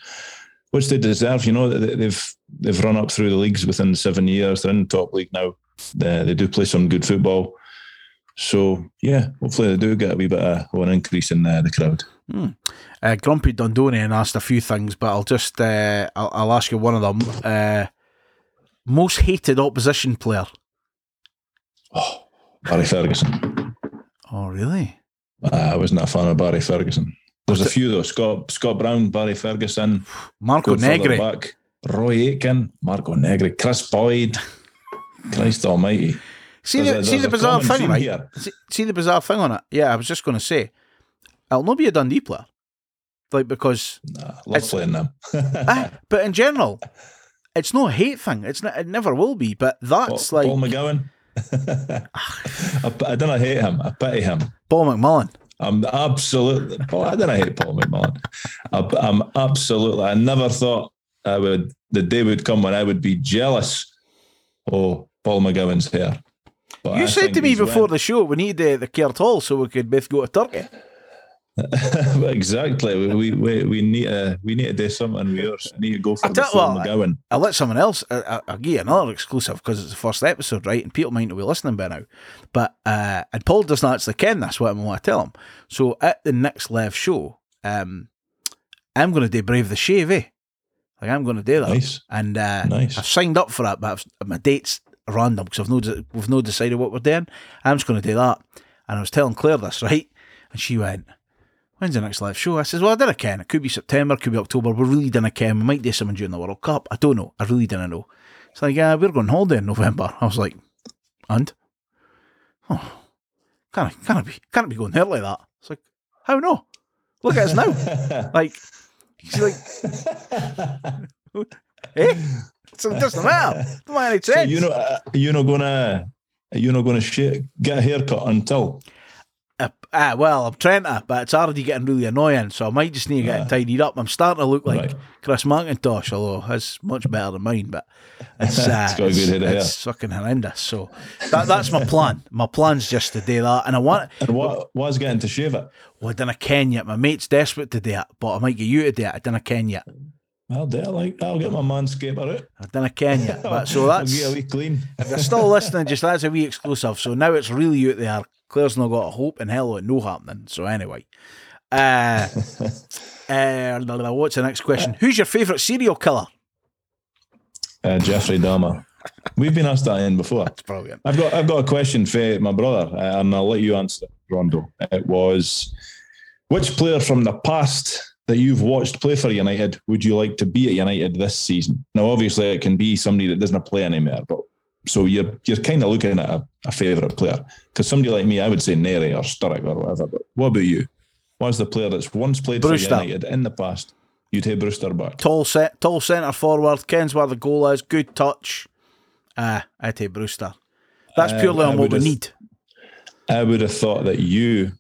which they deserve. You know, they've they've run up through the leagues within seven years. They're in the top league now. They, they do play some good football. So yeah, hopefully they do get a wee bit of an increase in uh, the crowd. Hmm. Uh, Grumpy Dundonian asked a few things, but I'll just uh, I'll, I'll, ask you one of them. Uh, most hated opposition player. Oh, Barry Ferguson. Oh, really? I wasn't a fan of Barry Ferguson. There's a few though. Scott Scott Brown, Barry Ferguson, Marco Negri, back, Roy Aitken, Marco Negri, Kris Boyd. [laughs] Christ Almighty! See the, see the bizarre thing, right? See, see, the bizarre thing on it. Yeah, I was just going to say, it'll not be a Dundee player, like because nah, love playing them. ah, [laughs] but in general, it's no hate thing. It's not, it never will be. But that's Paul, like Paul McGowan. [laughs] I, I don't hate him. I pity him. Paul McMullen. I'm absolutely. Oh, I don't hate Paul McMullen. I, I'm absolutely. I never thought I would. The day would come when I would be jealous. Oh, Paul McGowan's hair. But you I said to me before the show we need uh, the Caird Hall so we could both go to Turkey. [laughs] exactly. We, we we need to we need to do something. We need to go for I the well, McGowan. I, will let someone else. I, will give you another exclusive because it's the first episode, right? And people might not be listening by now. But uh, and Paul doesn't actually ken that's What I want to tell him. So at the next live show, um, I'm going to do Brave the Shave. Eh? Like I'm going to do that. Nice. And uh, nice. I've signed up for that, but I've, my dates random because I've no we've no decided what we're doing. I'm just going to do that. And I was telling Claire this, right? And she went, When's the next live show? I says, Well, I don't ken. It could be September, could be October. We really didn't ken. We might do something during the World Cup. I don't know. I really didn't know. It's like, Yeah, we're going holiday in November. [laughs] I was like, And? Oh, can't, can't, be, can't be going there like that. It's like, How no? Look at us now. [laughs] like, she's like, [laughs] Eh? So it doesn't matter. [laughs] Don't make any sense. So you know, uh, you're not gonna, you're not gonna sh- get a haircut until. Uh, uh, well, I'm trying to, but it's already getting really annoying, so I might just need to get it tidied up. I'm starting to look like right. Chris McIntosh, although he's much better than mine, but [laughs] it's, uh, it's, it's, it's fucking horrendous. So that, that's my plan. My plan's just to do that, and I want. [laughs] And what was getting to shave it? Well, I don't ken yet. My mate's desperate to do it, but I might get you to do it. I don't ken yet. I'll do it. Like I'll get my manscaper out. I've done a Kenya, [laughs] but so that's I'll get a wee clean. [laughs] if you're still listening, just that's a wee exclusive. So now it's really out there. Claire's not got a hope in hell of no happening. So anyway, uh, [laughs] uh, what's the next question? Who's your favourite serial killer? Uh, Jeffrey Dahmer. We've been asked that in before. That's brilliant. I've got I've got a question for my brother, uh, and I'll let you answer, Rondo. It was which player from the past that you've watched play for United would you like to be at United this season? Now, obviously, it can be somebody that doesn't play anymore, but so you're you're kind of looking at a, a favourite player because somebody like me, I would say Narey or Sturrock or whatever. But what about you? What's the player that's once played Brewster. for United in the past? You'd take Brewster back. Tall set, tall centre forward. Kens where the goal is. Good touch. Ah, uh, I'd take Brewster. That's uh, purely uh, on what we need. I would have thought that you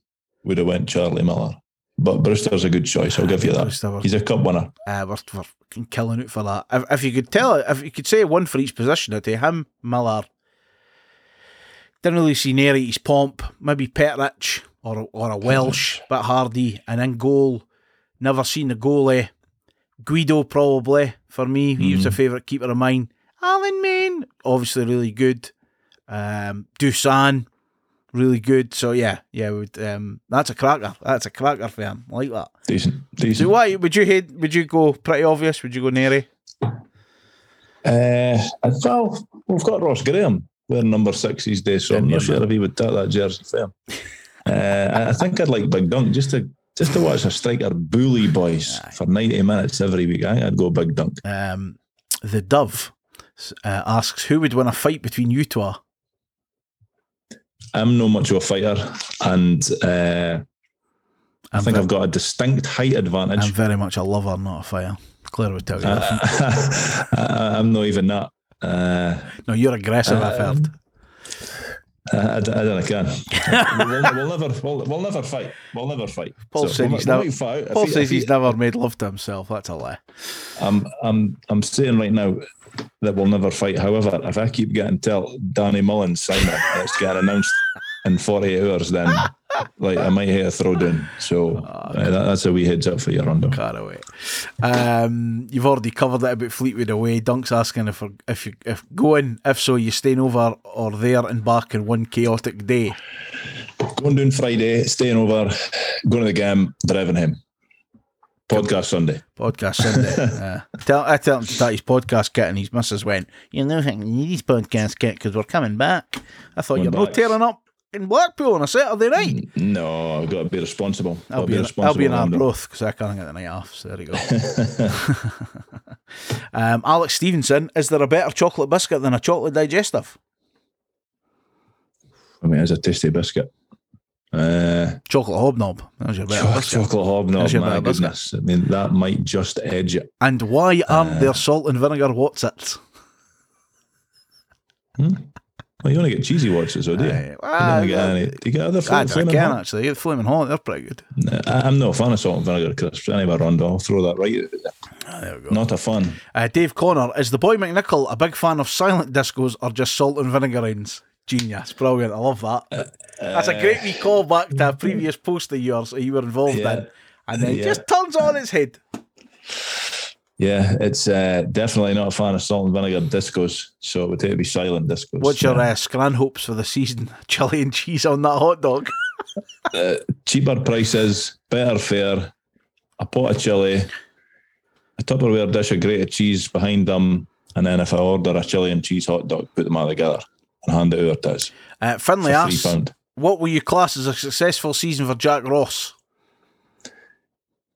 would have went Charlie Miller. But Brewster's a good choice. I'll give you that. He's a cup winner. Uh, we're, we're killing it for that. If, if you could tell, if you could say one for each position, I'd say him, Miller. Didn't really see near his pomp. Maybe Petrich or or a Welsh, but Hardy, and then goal. Never seen the goalie. Guido probably for me. He mm. was a mm-hmm. favourite keeper of mine. Alan Main, obviously really good. Um, Dusan, really good. So yeah, yeah, would, um, that's a cracker. That's a cracker for him. I like that. Decent, decent. So why would you head? Would you go pretty obvious? Would you go Narey? Uh, well, we've got Ross Graham wearing number six these days, so I'm not sure if he would take that jersey for him. uh, I think I'd like Big Dunk just to just to watch a striker bully boys Aye. for 90 minutes every week. I, I'd go Big Dunk. Um, the Dove uh, asks, who would win a fight between you two? I'm not much of a fighter, and uh, I think very, I've got a distinct height advantage. I'm very much a lover, not a fighter. Claire would tell you. Uh. [laughs] I, I'm not even that. Uh, no, you're aggressive. I've um, heard. I, I, I don't know, can. we'll, we'll never, we'll, we'll never fight. We'll never fight. Paul So we'll- he's never-. Paul he- says he- he's never made love to himself. That's a lie. I'm, I'm, I'm saying right now that we'll never fight. However, if I keep getting tell Danny Mullen signing and it's getting announced in 48 hours, then like I might hit a throwdown. So uh, that, that's a wee heads up for you, Rondo. Caraway. Um, you've already covered it about Fleetwood away. Dunk's asking if if you if going if so, you staying over or there and back in one chaotic day. Going down Friday, staying over, going to the game, driving him. Podcast Sunday. Podcast Sunday. [laughs] uh, tell, I tell him to start his podcast kit, and his missus went, "You know, I need his podcast kit because we're coming back." I thought you're not tearing up in Blackpool on a Saturday night. No, I've got to be responsible. I'll Gotta be, in, I'll be in. Arbroath because I can't get the night off. So there you go. [laughs] um, Alex Stevenson, is there a better chocolate biscuit than a chocolate digestive? I mean, it's a tasty biscuit. Uh, Chocolate hobnob. There's your better chocolate, biscuit. chocolate hobnob, your my better biscuit. goodness. I mean, that might just edge it. And why aren't Uh, there salt and vinegar what's it? Well, you only get cheesy Wotsits, though, do you? Aye, You well, don't get any- do you get other I. I can hot? actually. The Flaming Hot, they're pretty good. I- I'm not a fan of salt and vinegar crisps. Anyway, Rondo, I'll throw that right. there. Ah, there we go. Not a fan. Uh, Dave Connor, is the boy McNichol a big fan of silent discos or just salt and vinegarines? Genius. Brilliant. I love that. That's a great wee call back to a previous post of yours that you were involved Yeah. in. And then Yeah. just turns on its head. Yeah, it's uh, definitely not a fan of salt and vinegar discos. So it would take to be silent discos. What's your Yeah. uh, scran hopes for the season? [laughs] Chili and cheese on that hot dog. [laughs] cheaper prices, better fare, a pot of chili, a Tupperware dish of grated cheese behind them, and then if I order a chili and cheese hot dog, put them all together and hand it over to us Uh, Finlay asks, pound. what will you class as a successful season for Jack Ross?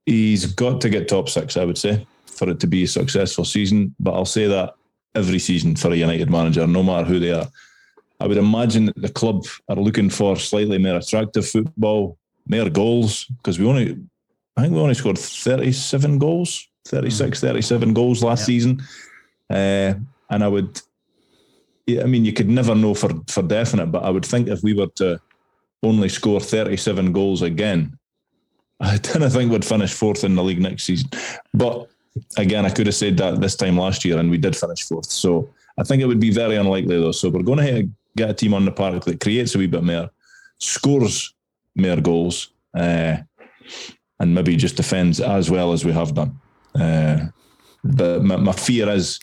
He's got to get top six, I would say, for it to be a successful season. But I'll say that every season for a United manager, no matter who they are. I would imagine that the club are looking for slightly more attractive football, more goals, because we only, I think we only scored 37 goals, 36, 37 goals last Yeah. season. Uh, and I would, yeah, I mean, you could never know for, for definite, but I would think if we were to only score 37 goals again, [laughs] I don't think we'd finish fourth in the league next season. But again, I could have said that this time last year, and we did finish fourth. So I think it would be very unlikely, though. So we're going to get a team on the park that creates a wee bit more, scores more goals, uh, and maybe just defends as well as we have done. Uh, but my, my fear is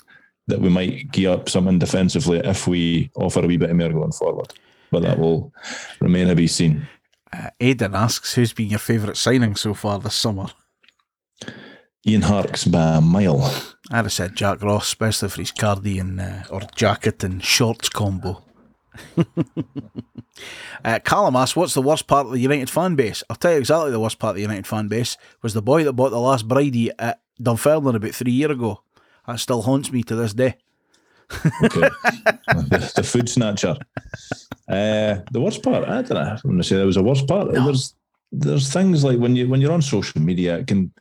that we might gear up something defensively if we offer a wee bit more going forward. But that will remain to be seen. Uh, Aidan asks, who's been your favourite signing so far this summer? Ian Harkes by a mile. I'd have said Jack Ross, especially for his cardigan uh, or jacket and shorts combo. [laughs] uh, Callum asks, what's the worst part of the United fan base? I'll tell you exactly the worst part of the United fan base was the boy that bought the last bridie at Dunfermline about three years ago. That still haunts me to this day. Okay. the, [laughs] [laughs] the food snatcher. Uh, the worst part, I don't know. I'm going to say there was a worst part. There's there's things like when you when you're on social media, it can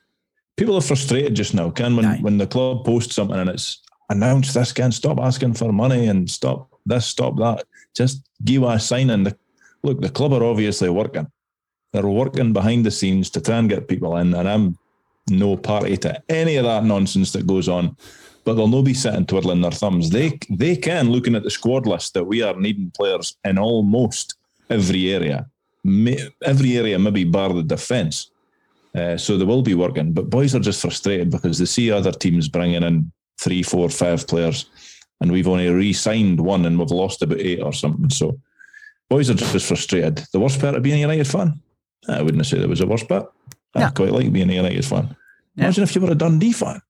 people are frustrated just now. Can when Aye. when the club posts something and it's announced this, can stop asking for money and stop this, stop that. Just give a sign and the, look. The club are obviously working. They're working behind the scenes to try and get people in, and I'm no party to any of that nonsense that goes on but they'll no be sitting twiddling their thumbs. They they can, looking at the squad list, that we are needing players in almost every area. Every area, maybe bar the defence. Uh, so they will be working. But boys are just frustrated because they see other teams bringing in three, four, five players, and we've only re-signed one, and we've lost about eight or something. So boys are just frustrated. The worst part of being a United fan, I wouldn't say that was the worst part. I Yeah. quite like being a United fan. Yeah. Imagine if you were a Dundee fan.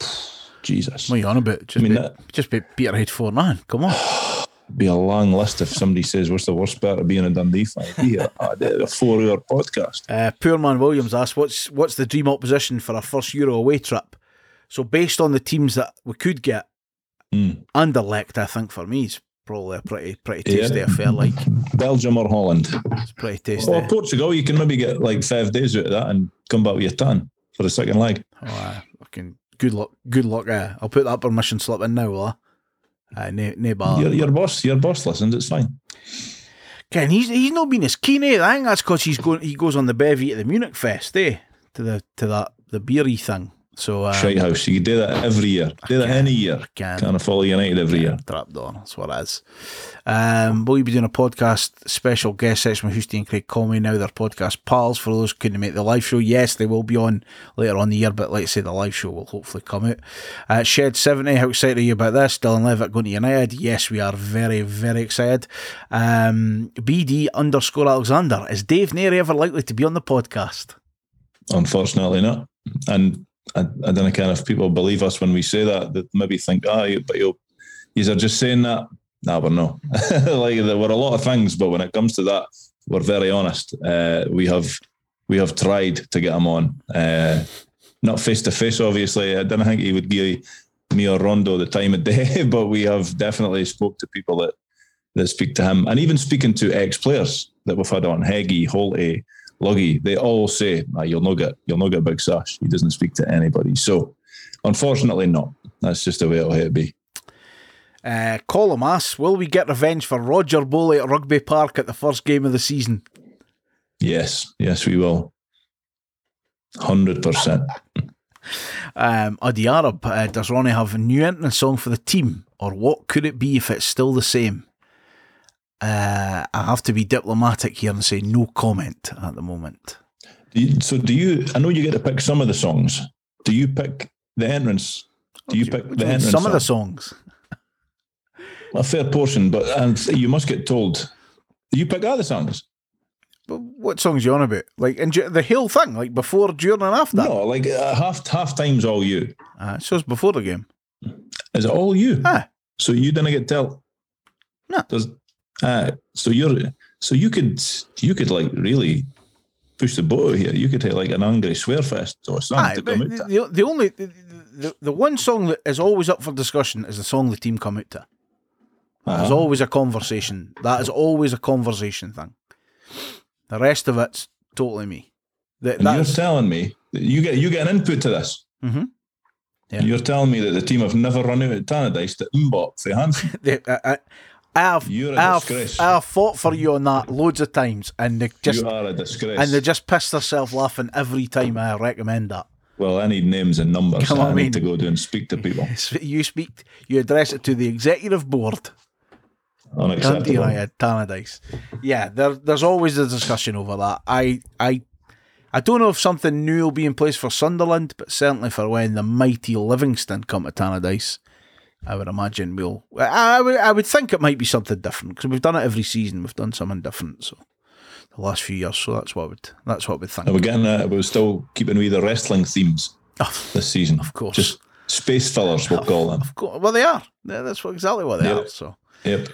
[sighs] Jesus. What are you on about? Just, I mean, be, that- just be Peterhead 4 9. Come on. [sighs] be a long list if somebody says what's the worst part of being a Dundee fan. Be a, a four hour podcast. Uh, Poor Man Williams asked, what's, what's the dream opposition for our first Euro away trip? So, based on the teams that we could get, Mm. Anderlecht, I think, for me, is probably a pretty pretty Yeah. tasty affair. Like, Belgium or Holland. it's pretty tasty. Or Portugal, you can maybe get like five days out of that and come back with your tan for the second leg. Oh. I can good luck. Good luck. Uh, I'll put that permission slip in now, will I? Uh, nae bother. Your, your boss, your boss listens. It's fine. Ken, he's he's not been as keen. Eh? I think that's because he's going. He goes on the bevy at the Munich Fest, eh? To the to that the beery thing. So um, Shite house. You do that every year. Do that any year. can Kind of follow United every year. Trapdoor. That's what it is. Um, we'll be doing a podcast special guest section with Houston and Craig Comey now. Their podcast pals for those who couldn't make the live show. Yes, they will be on later on the year, but let's say, the live show will hopefully come out. Uh, Shed 70, how excited are you about this? Dylan Levitt going to United? Yes, we are very, very excited. Um, BD underscore Alexander. Is Dave Narey ever likely to be on the podcast? Unfortunately, not. And I, I don't know if people believe us when we say that, that maybe think, ah, you but you'll, you are just saying that. Nah, we're no. [laughs] like there were a lot of things, but when it comes to that, we're very honest. Uh, we have we have tried to get him on. Uh, not face to face, obviously. I don't think he would give me or Rondo the time of [laughs] day, but we have definitely spoke to people that that speak to him, and even speaking to ex players that we've had on Heggie, Holte, Luggy, they all say, ah, "You'll not get, you'll not get Big Sash. He doesn't speak to anybody." So, unfortunately, not. That's just the way it'll have be. Uh, Colum asks, will we get revenge for Roger Bowley at Rugby Park at the first game of the season? Yes, yes, we will. Hundred percent. Um, Adi Arab, uh, does Ronnie have a new entrance song for the team, or what could it be if it's still the same? Uh, I have to be diplomatic here and say no comment at the moment. Do you, so, do you? I know you get to pick some of the songs. Do you pick the entrance? Do you pick the entrance? Some of the songs. a fair portion, but and you must get told. Do you pick other songs? But what songs you on about? Like in the whole thing, like before, during, and after. No, like uh, half half time's all you. Uh, so it's before the game. Is it all you? Ah, So you didn't get tell. No. Does uh, so you're so you could you could like really push the boat here. You could take like an angry swear fest or something aye, to come out. the, to. the, the only the, the, the one song that is always up for discussion is the song the team come out to. There's Uh-huh. always a conversation. That is always a conversation thing. The rest of it's totally me. That, you're telling me that you get you get an input to this. Mhm. Yeah. You're telling me that the team have never run out at Tannadice to MMMBop for Hanson. the, [laughs] I, I, I have, You're a I have, disgrace. I have fought for you on that loads of times, and they just you are a disgrace. and they just piss themselves laughing every time I recommend that. well, I need names and numbers. Come I I need mean- to go do and speak to people. [laughs] You speak, you address it to the executive board. Unacceptable. Tannadice. Yeah, there, there's always a discussion over that. I, I, I don't know if something new will be in place for Sunderland, but certainly for when the mighty Livingston come to Tannadice, I would imagine we'll. I, I would, I would think it might be something different because we've done it every season. We've done something different. So the last few years, so that's what I would. That's what I would think. Are we're getting? We're still keeping with the wrestling themes Oh, this season. Of course. Just space fillers, we'll call them. of course, well, they are. Yeah, That's what, exactly what they Yeah. are. So. Yep.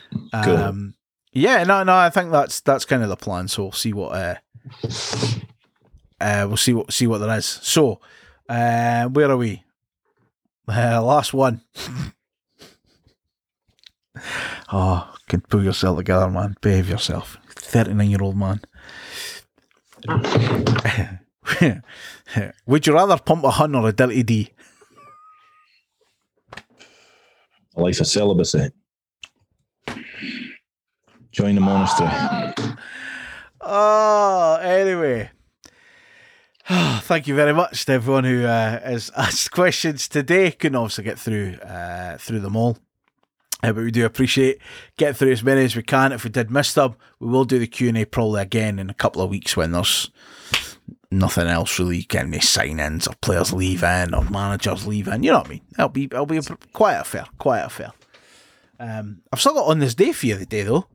Cool. Um, yeah, no, no, I think that's that's kind of the plan. So we'll see what uh, uh we'll see what see what there is. So, uh, where are we? [laughs] Uh, last one. [laughs] oh, can pull yourself together, man. Behave yourself. Thirty-nine year old man. [laughs] Would you rather pump a hun or a dirty D? A life of celibacy. Join the monastery. Oh, anyway. [sighs] Thank you very much to everyone who uh, has [laughs] asked questions today. Couldn't obviously get through uh, through them all. Uh, but we do appreciate get through as many as we can. If we did miss them, we will do the Q and A probably again in a couple of weeks when there's nothing else really getting any sign-ins or players leaving or managers leaving. You know what I mean? It'll be it'll be a, quite a fair, quite a fair. Um, I've still got on this day for you the day though.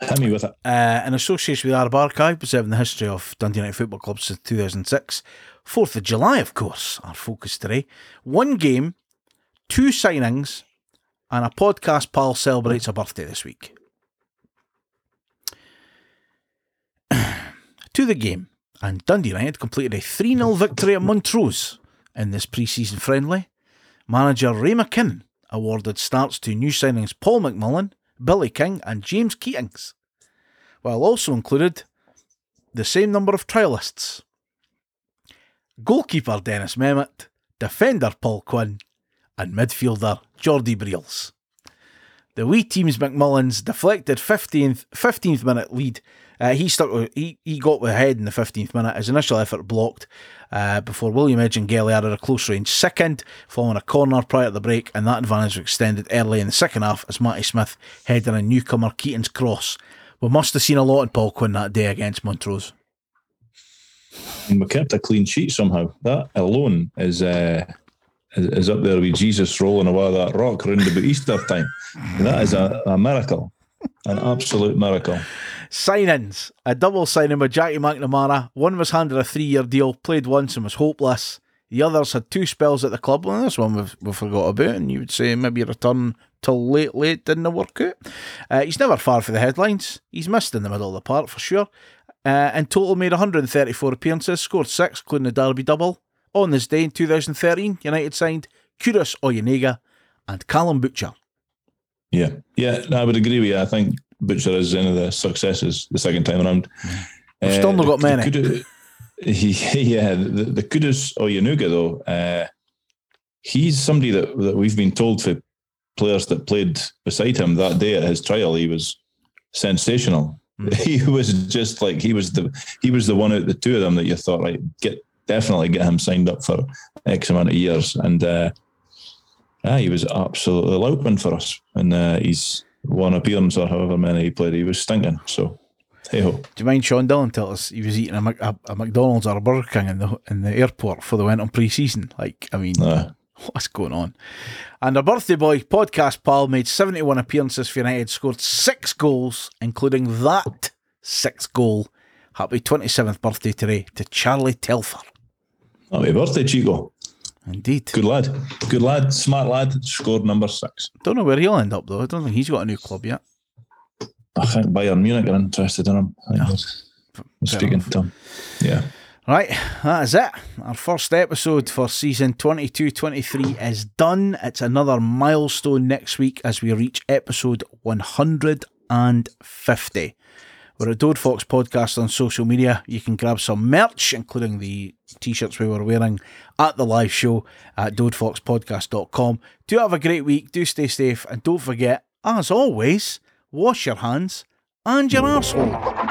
Hit me with it. Uh, in association with Arab Archive, preserving the history of Dundee United Football Club since 2006. 4th of July, of course, our focus today. One game, two signings, and a podcast pal celebrates a birthday this week. [clears throat] to the game, and Dundee United completed a 3 0 victory at Montrose in this pre season friendly. Manager Ray McKinnon awarded starts to new signings Paul McMullen, Billy King, and James Keatings, while also included the same number of trialists. Goalkeeper Deniz Mehmet, defender Paul Quinn, and midfielder Geordie Briels. The wee team's McMullen's deflected 15th, 15th minute lead. Uh, he stuck. With, he he got ahead in the 15th minute. His initial effort blocked uh, before William Edjenguele added a close range second, following a corner prior to the break, and that advantage was extended early in the second half as Matty Smith headed a newcomer Keaton's cross. We must have seen a lot in Paul Quinn that day against Montrose. And we kept a clean sheet somehow. That alone is uh, is, up there with Jesus rolling away that rock round about Easter time. That is a, a miracle, an absolute miracle. Signings. A double signing with Jackie McNamara. One was handed a three year deal, played once and was hopeless. The others had two spells at the club. Well, this one we've, we forgot about, and you would say maybe return till late, late didn't work out. Uh, he's never far for the headlines. He's missed in the middle of the park for sure. Uh, in total, made 134 appearances, scored six, including the Derby double. On this day in 2013, United signed Kudus Oyenuga and Callum Butcher. Yeah, yeah, I would agree with you. I think Butcher is one of the successes the second time around. We've still not got the- the many. Kudu- [laughs] he, yeah, the, the Kudus Oyenuga, though, uh, he's somebody that, that we've been told for players that played beside him that day at his trial, he was sensational. [laughs] He was just like he was the he was the one out of the two of them that you thought right get definitely get him signed up for X amount of years and uh, yeah, he was absolutely louping for us and uh, he's one appearance or however many he played he was stinking so hey ho Do you mind Sean Dillon tell us he was eating a, a, a McDonald's or a Burger King in the in the airport for the went on pre-season? Like, I mean, uh, what's going on? And our birthday boy, podcast pal, made 71 appearances for United, scored six goals, including that sixth goal. Happy 27th birthday today to Charlie Telfer. Happy birthday Chico Indeed. good lad good lad smart lad scored number six Don't know where he'll end up, though. I don't think he's got a new club yet. I think Bayern Munich are interested in him I think Yeah. they're- they're speaking to him yeah Right, that is it. Our first episode for season 22 23 is done. It's another milestone next week as we reach episode 150. We're at Dode Fox Podcast on social media. You can grab some merch, including the t shirts we were wearing at the live show at dodefoxpodcast.com. Do have a great week. Do stay safe. And don't forget, as always, wash your hands and your arsehole.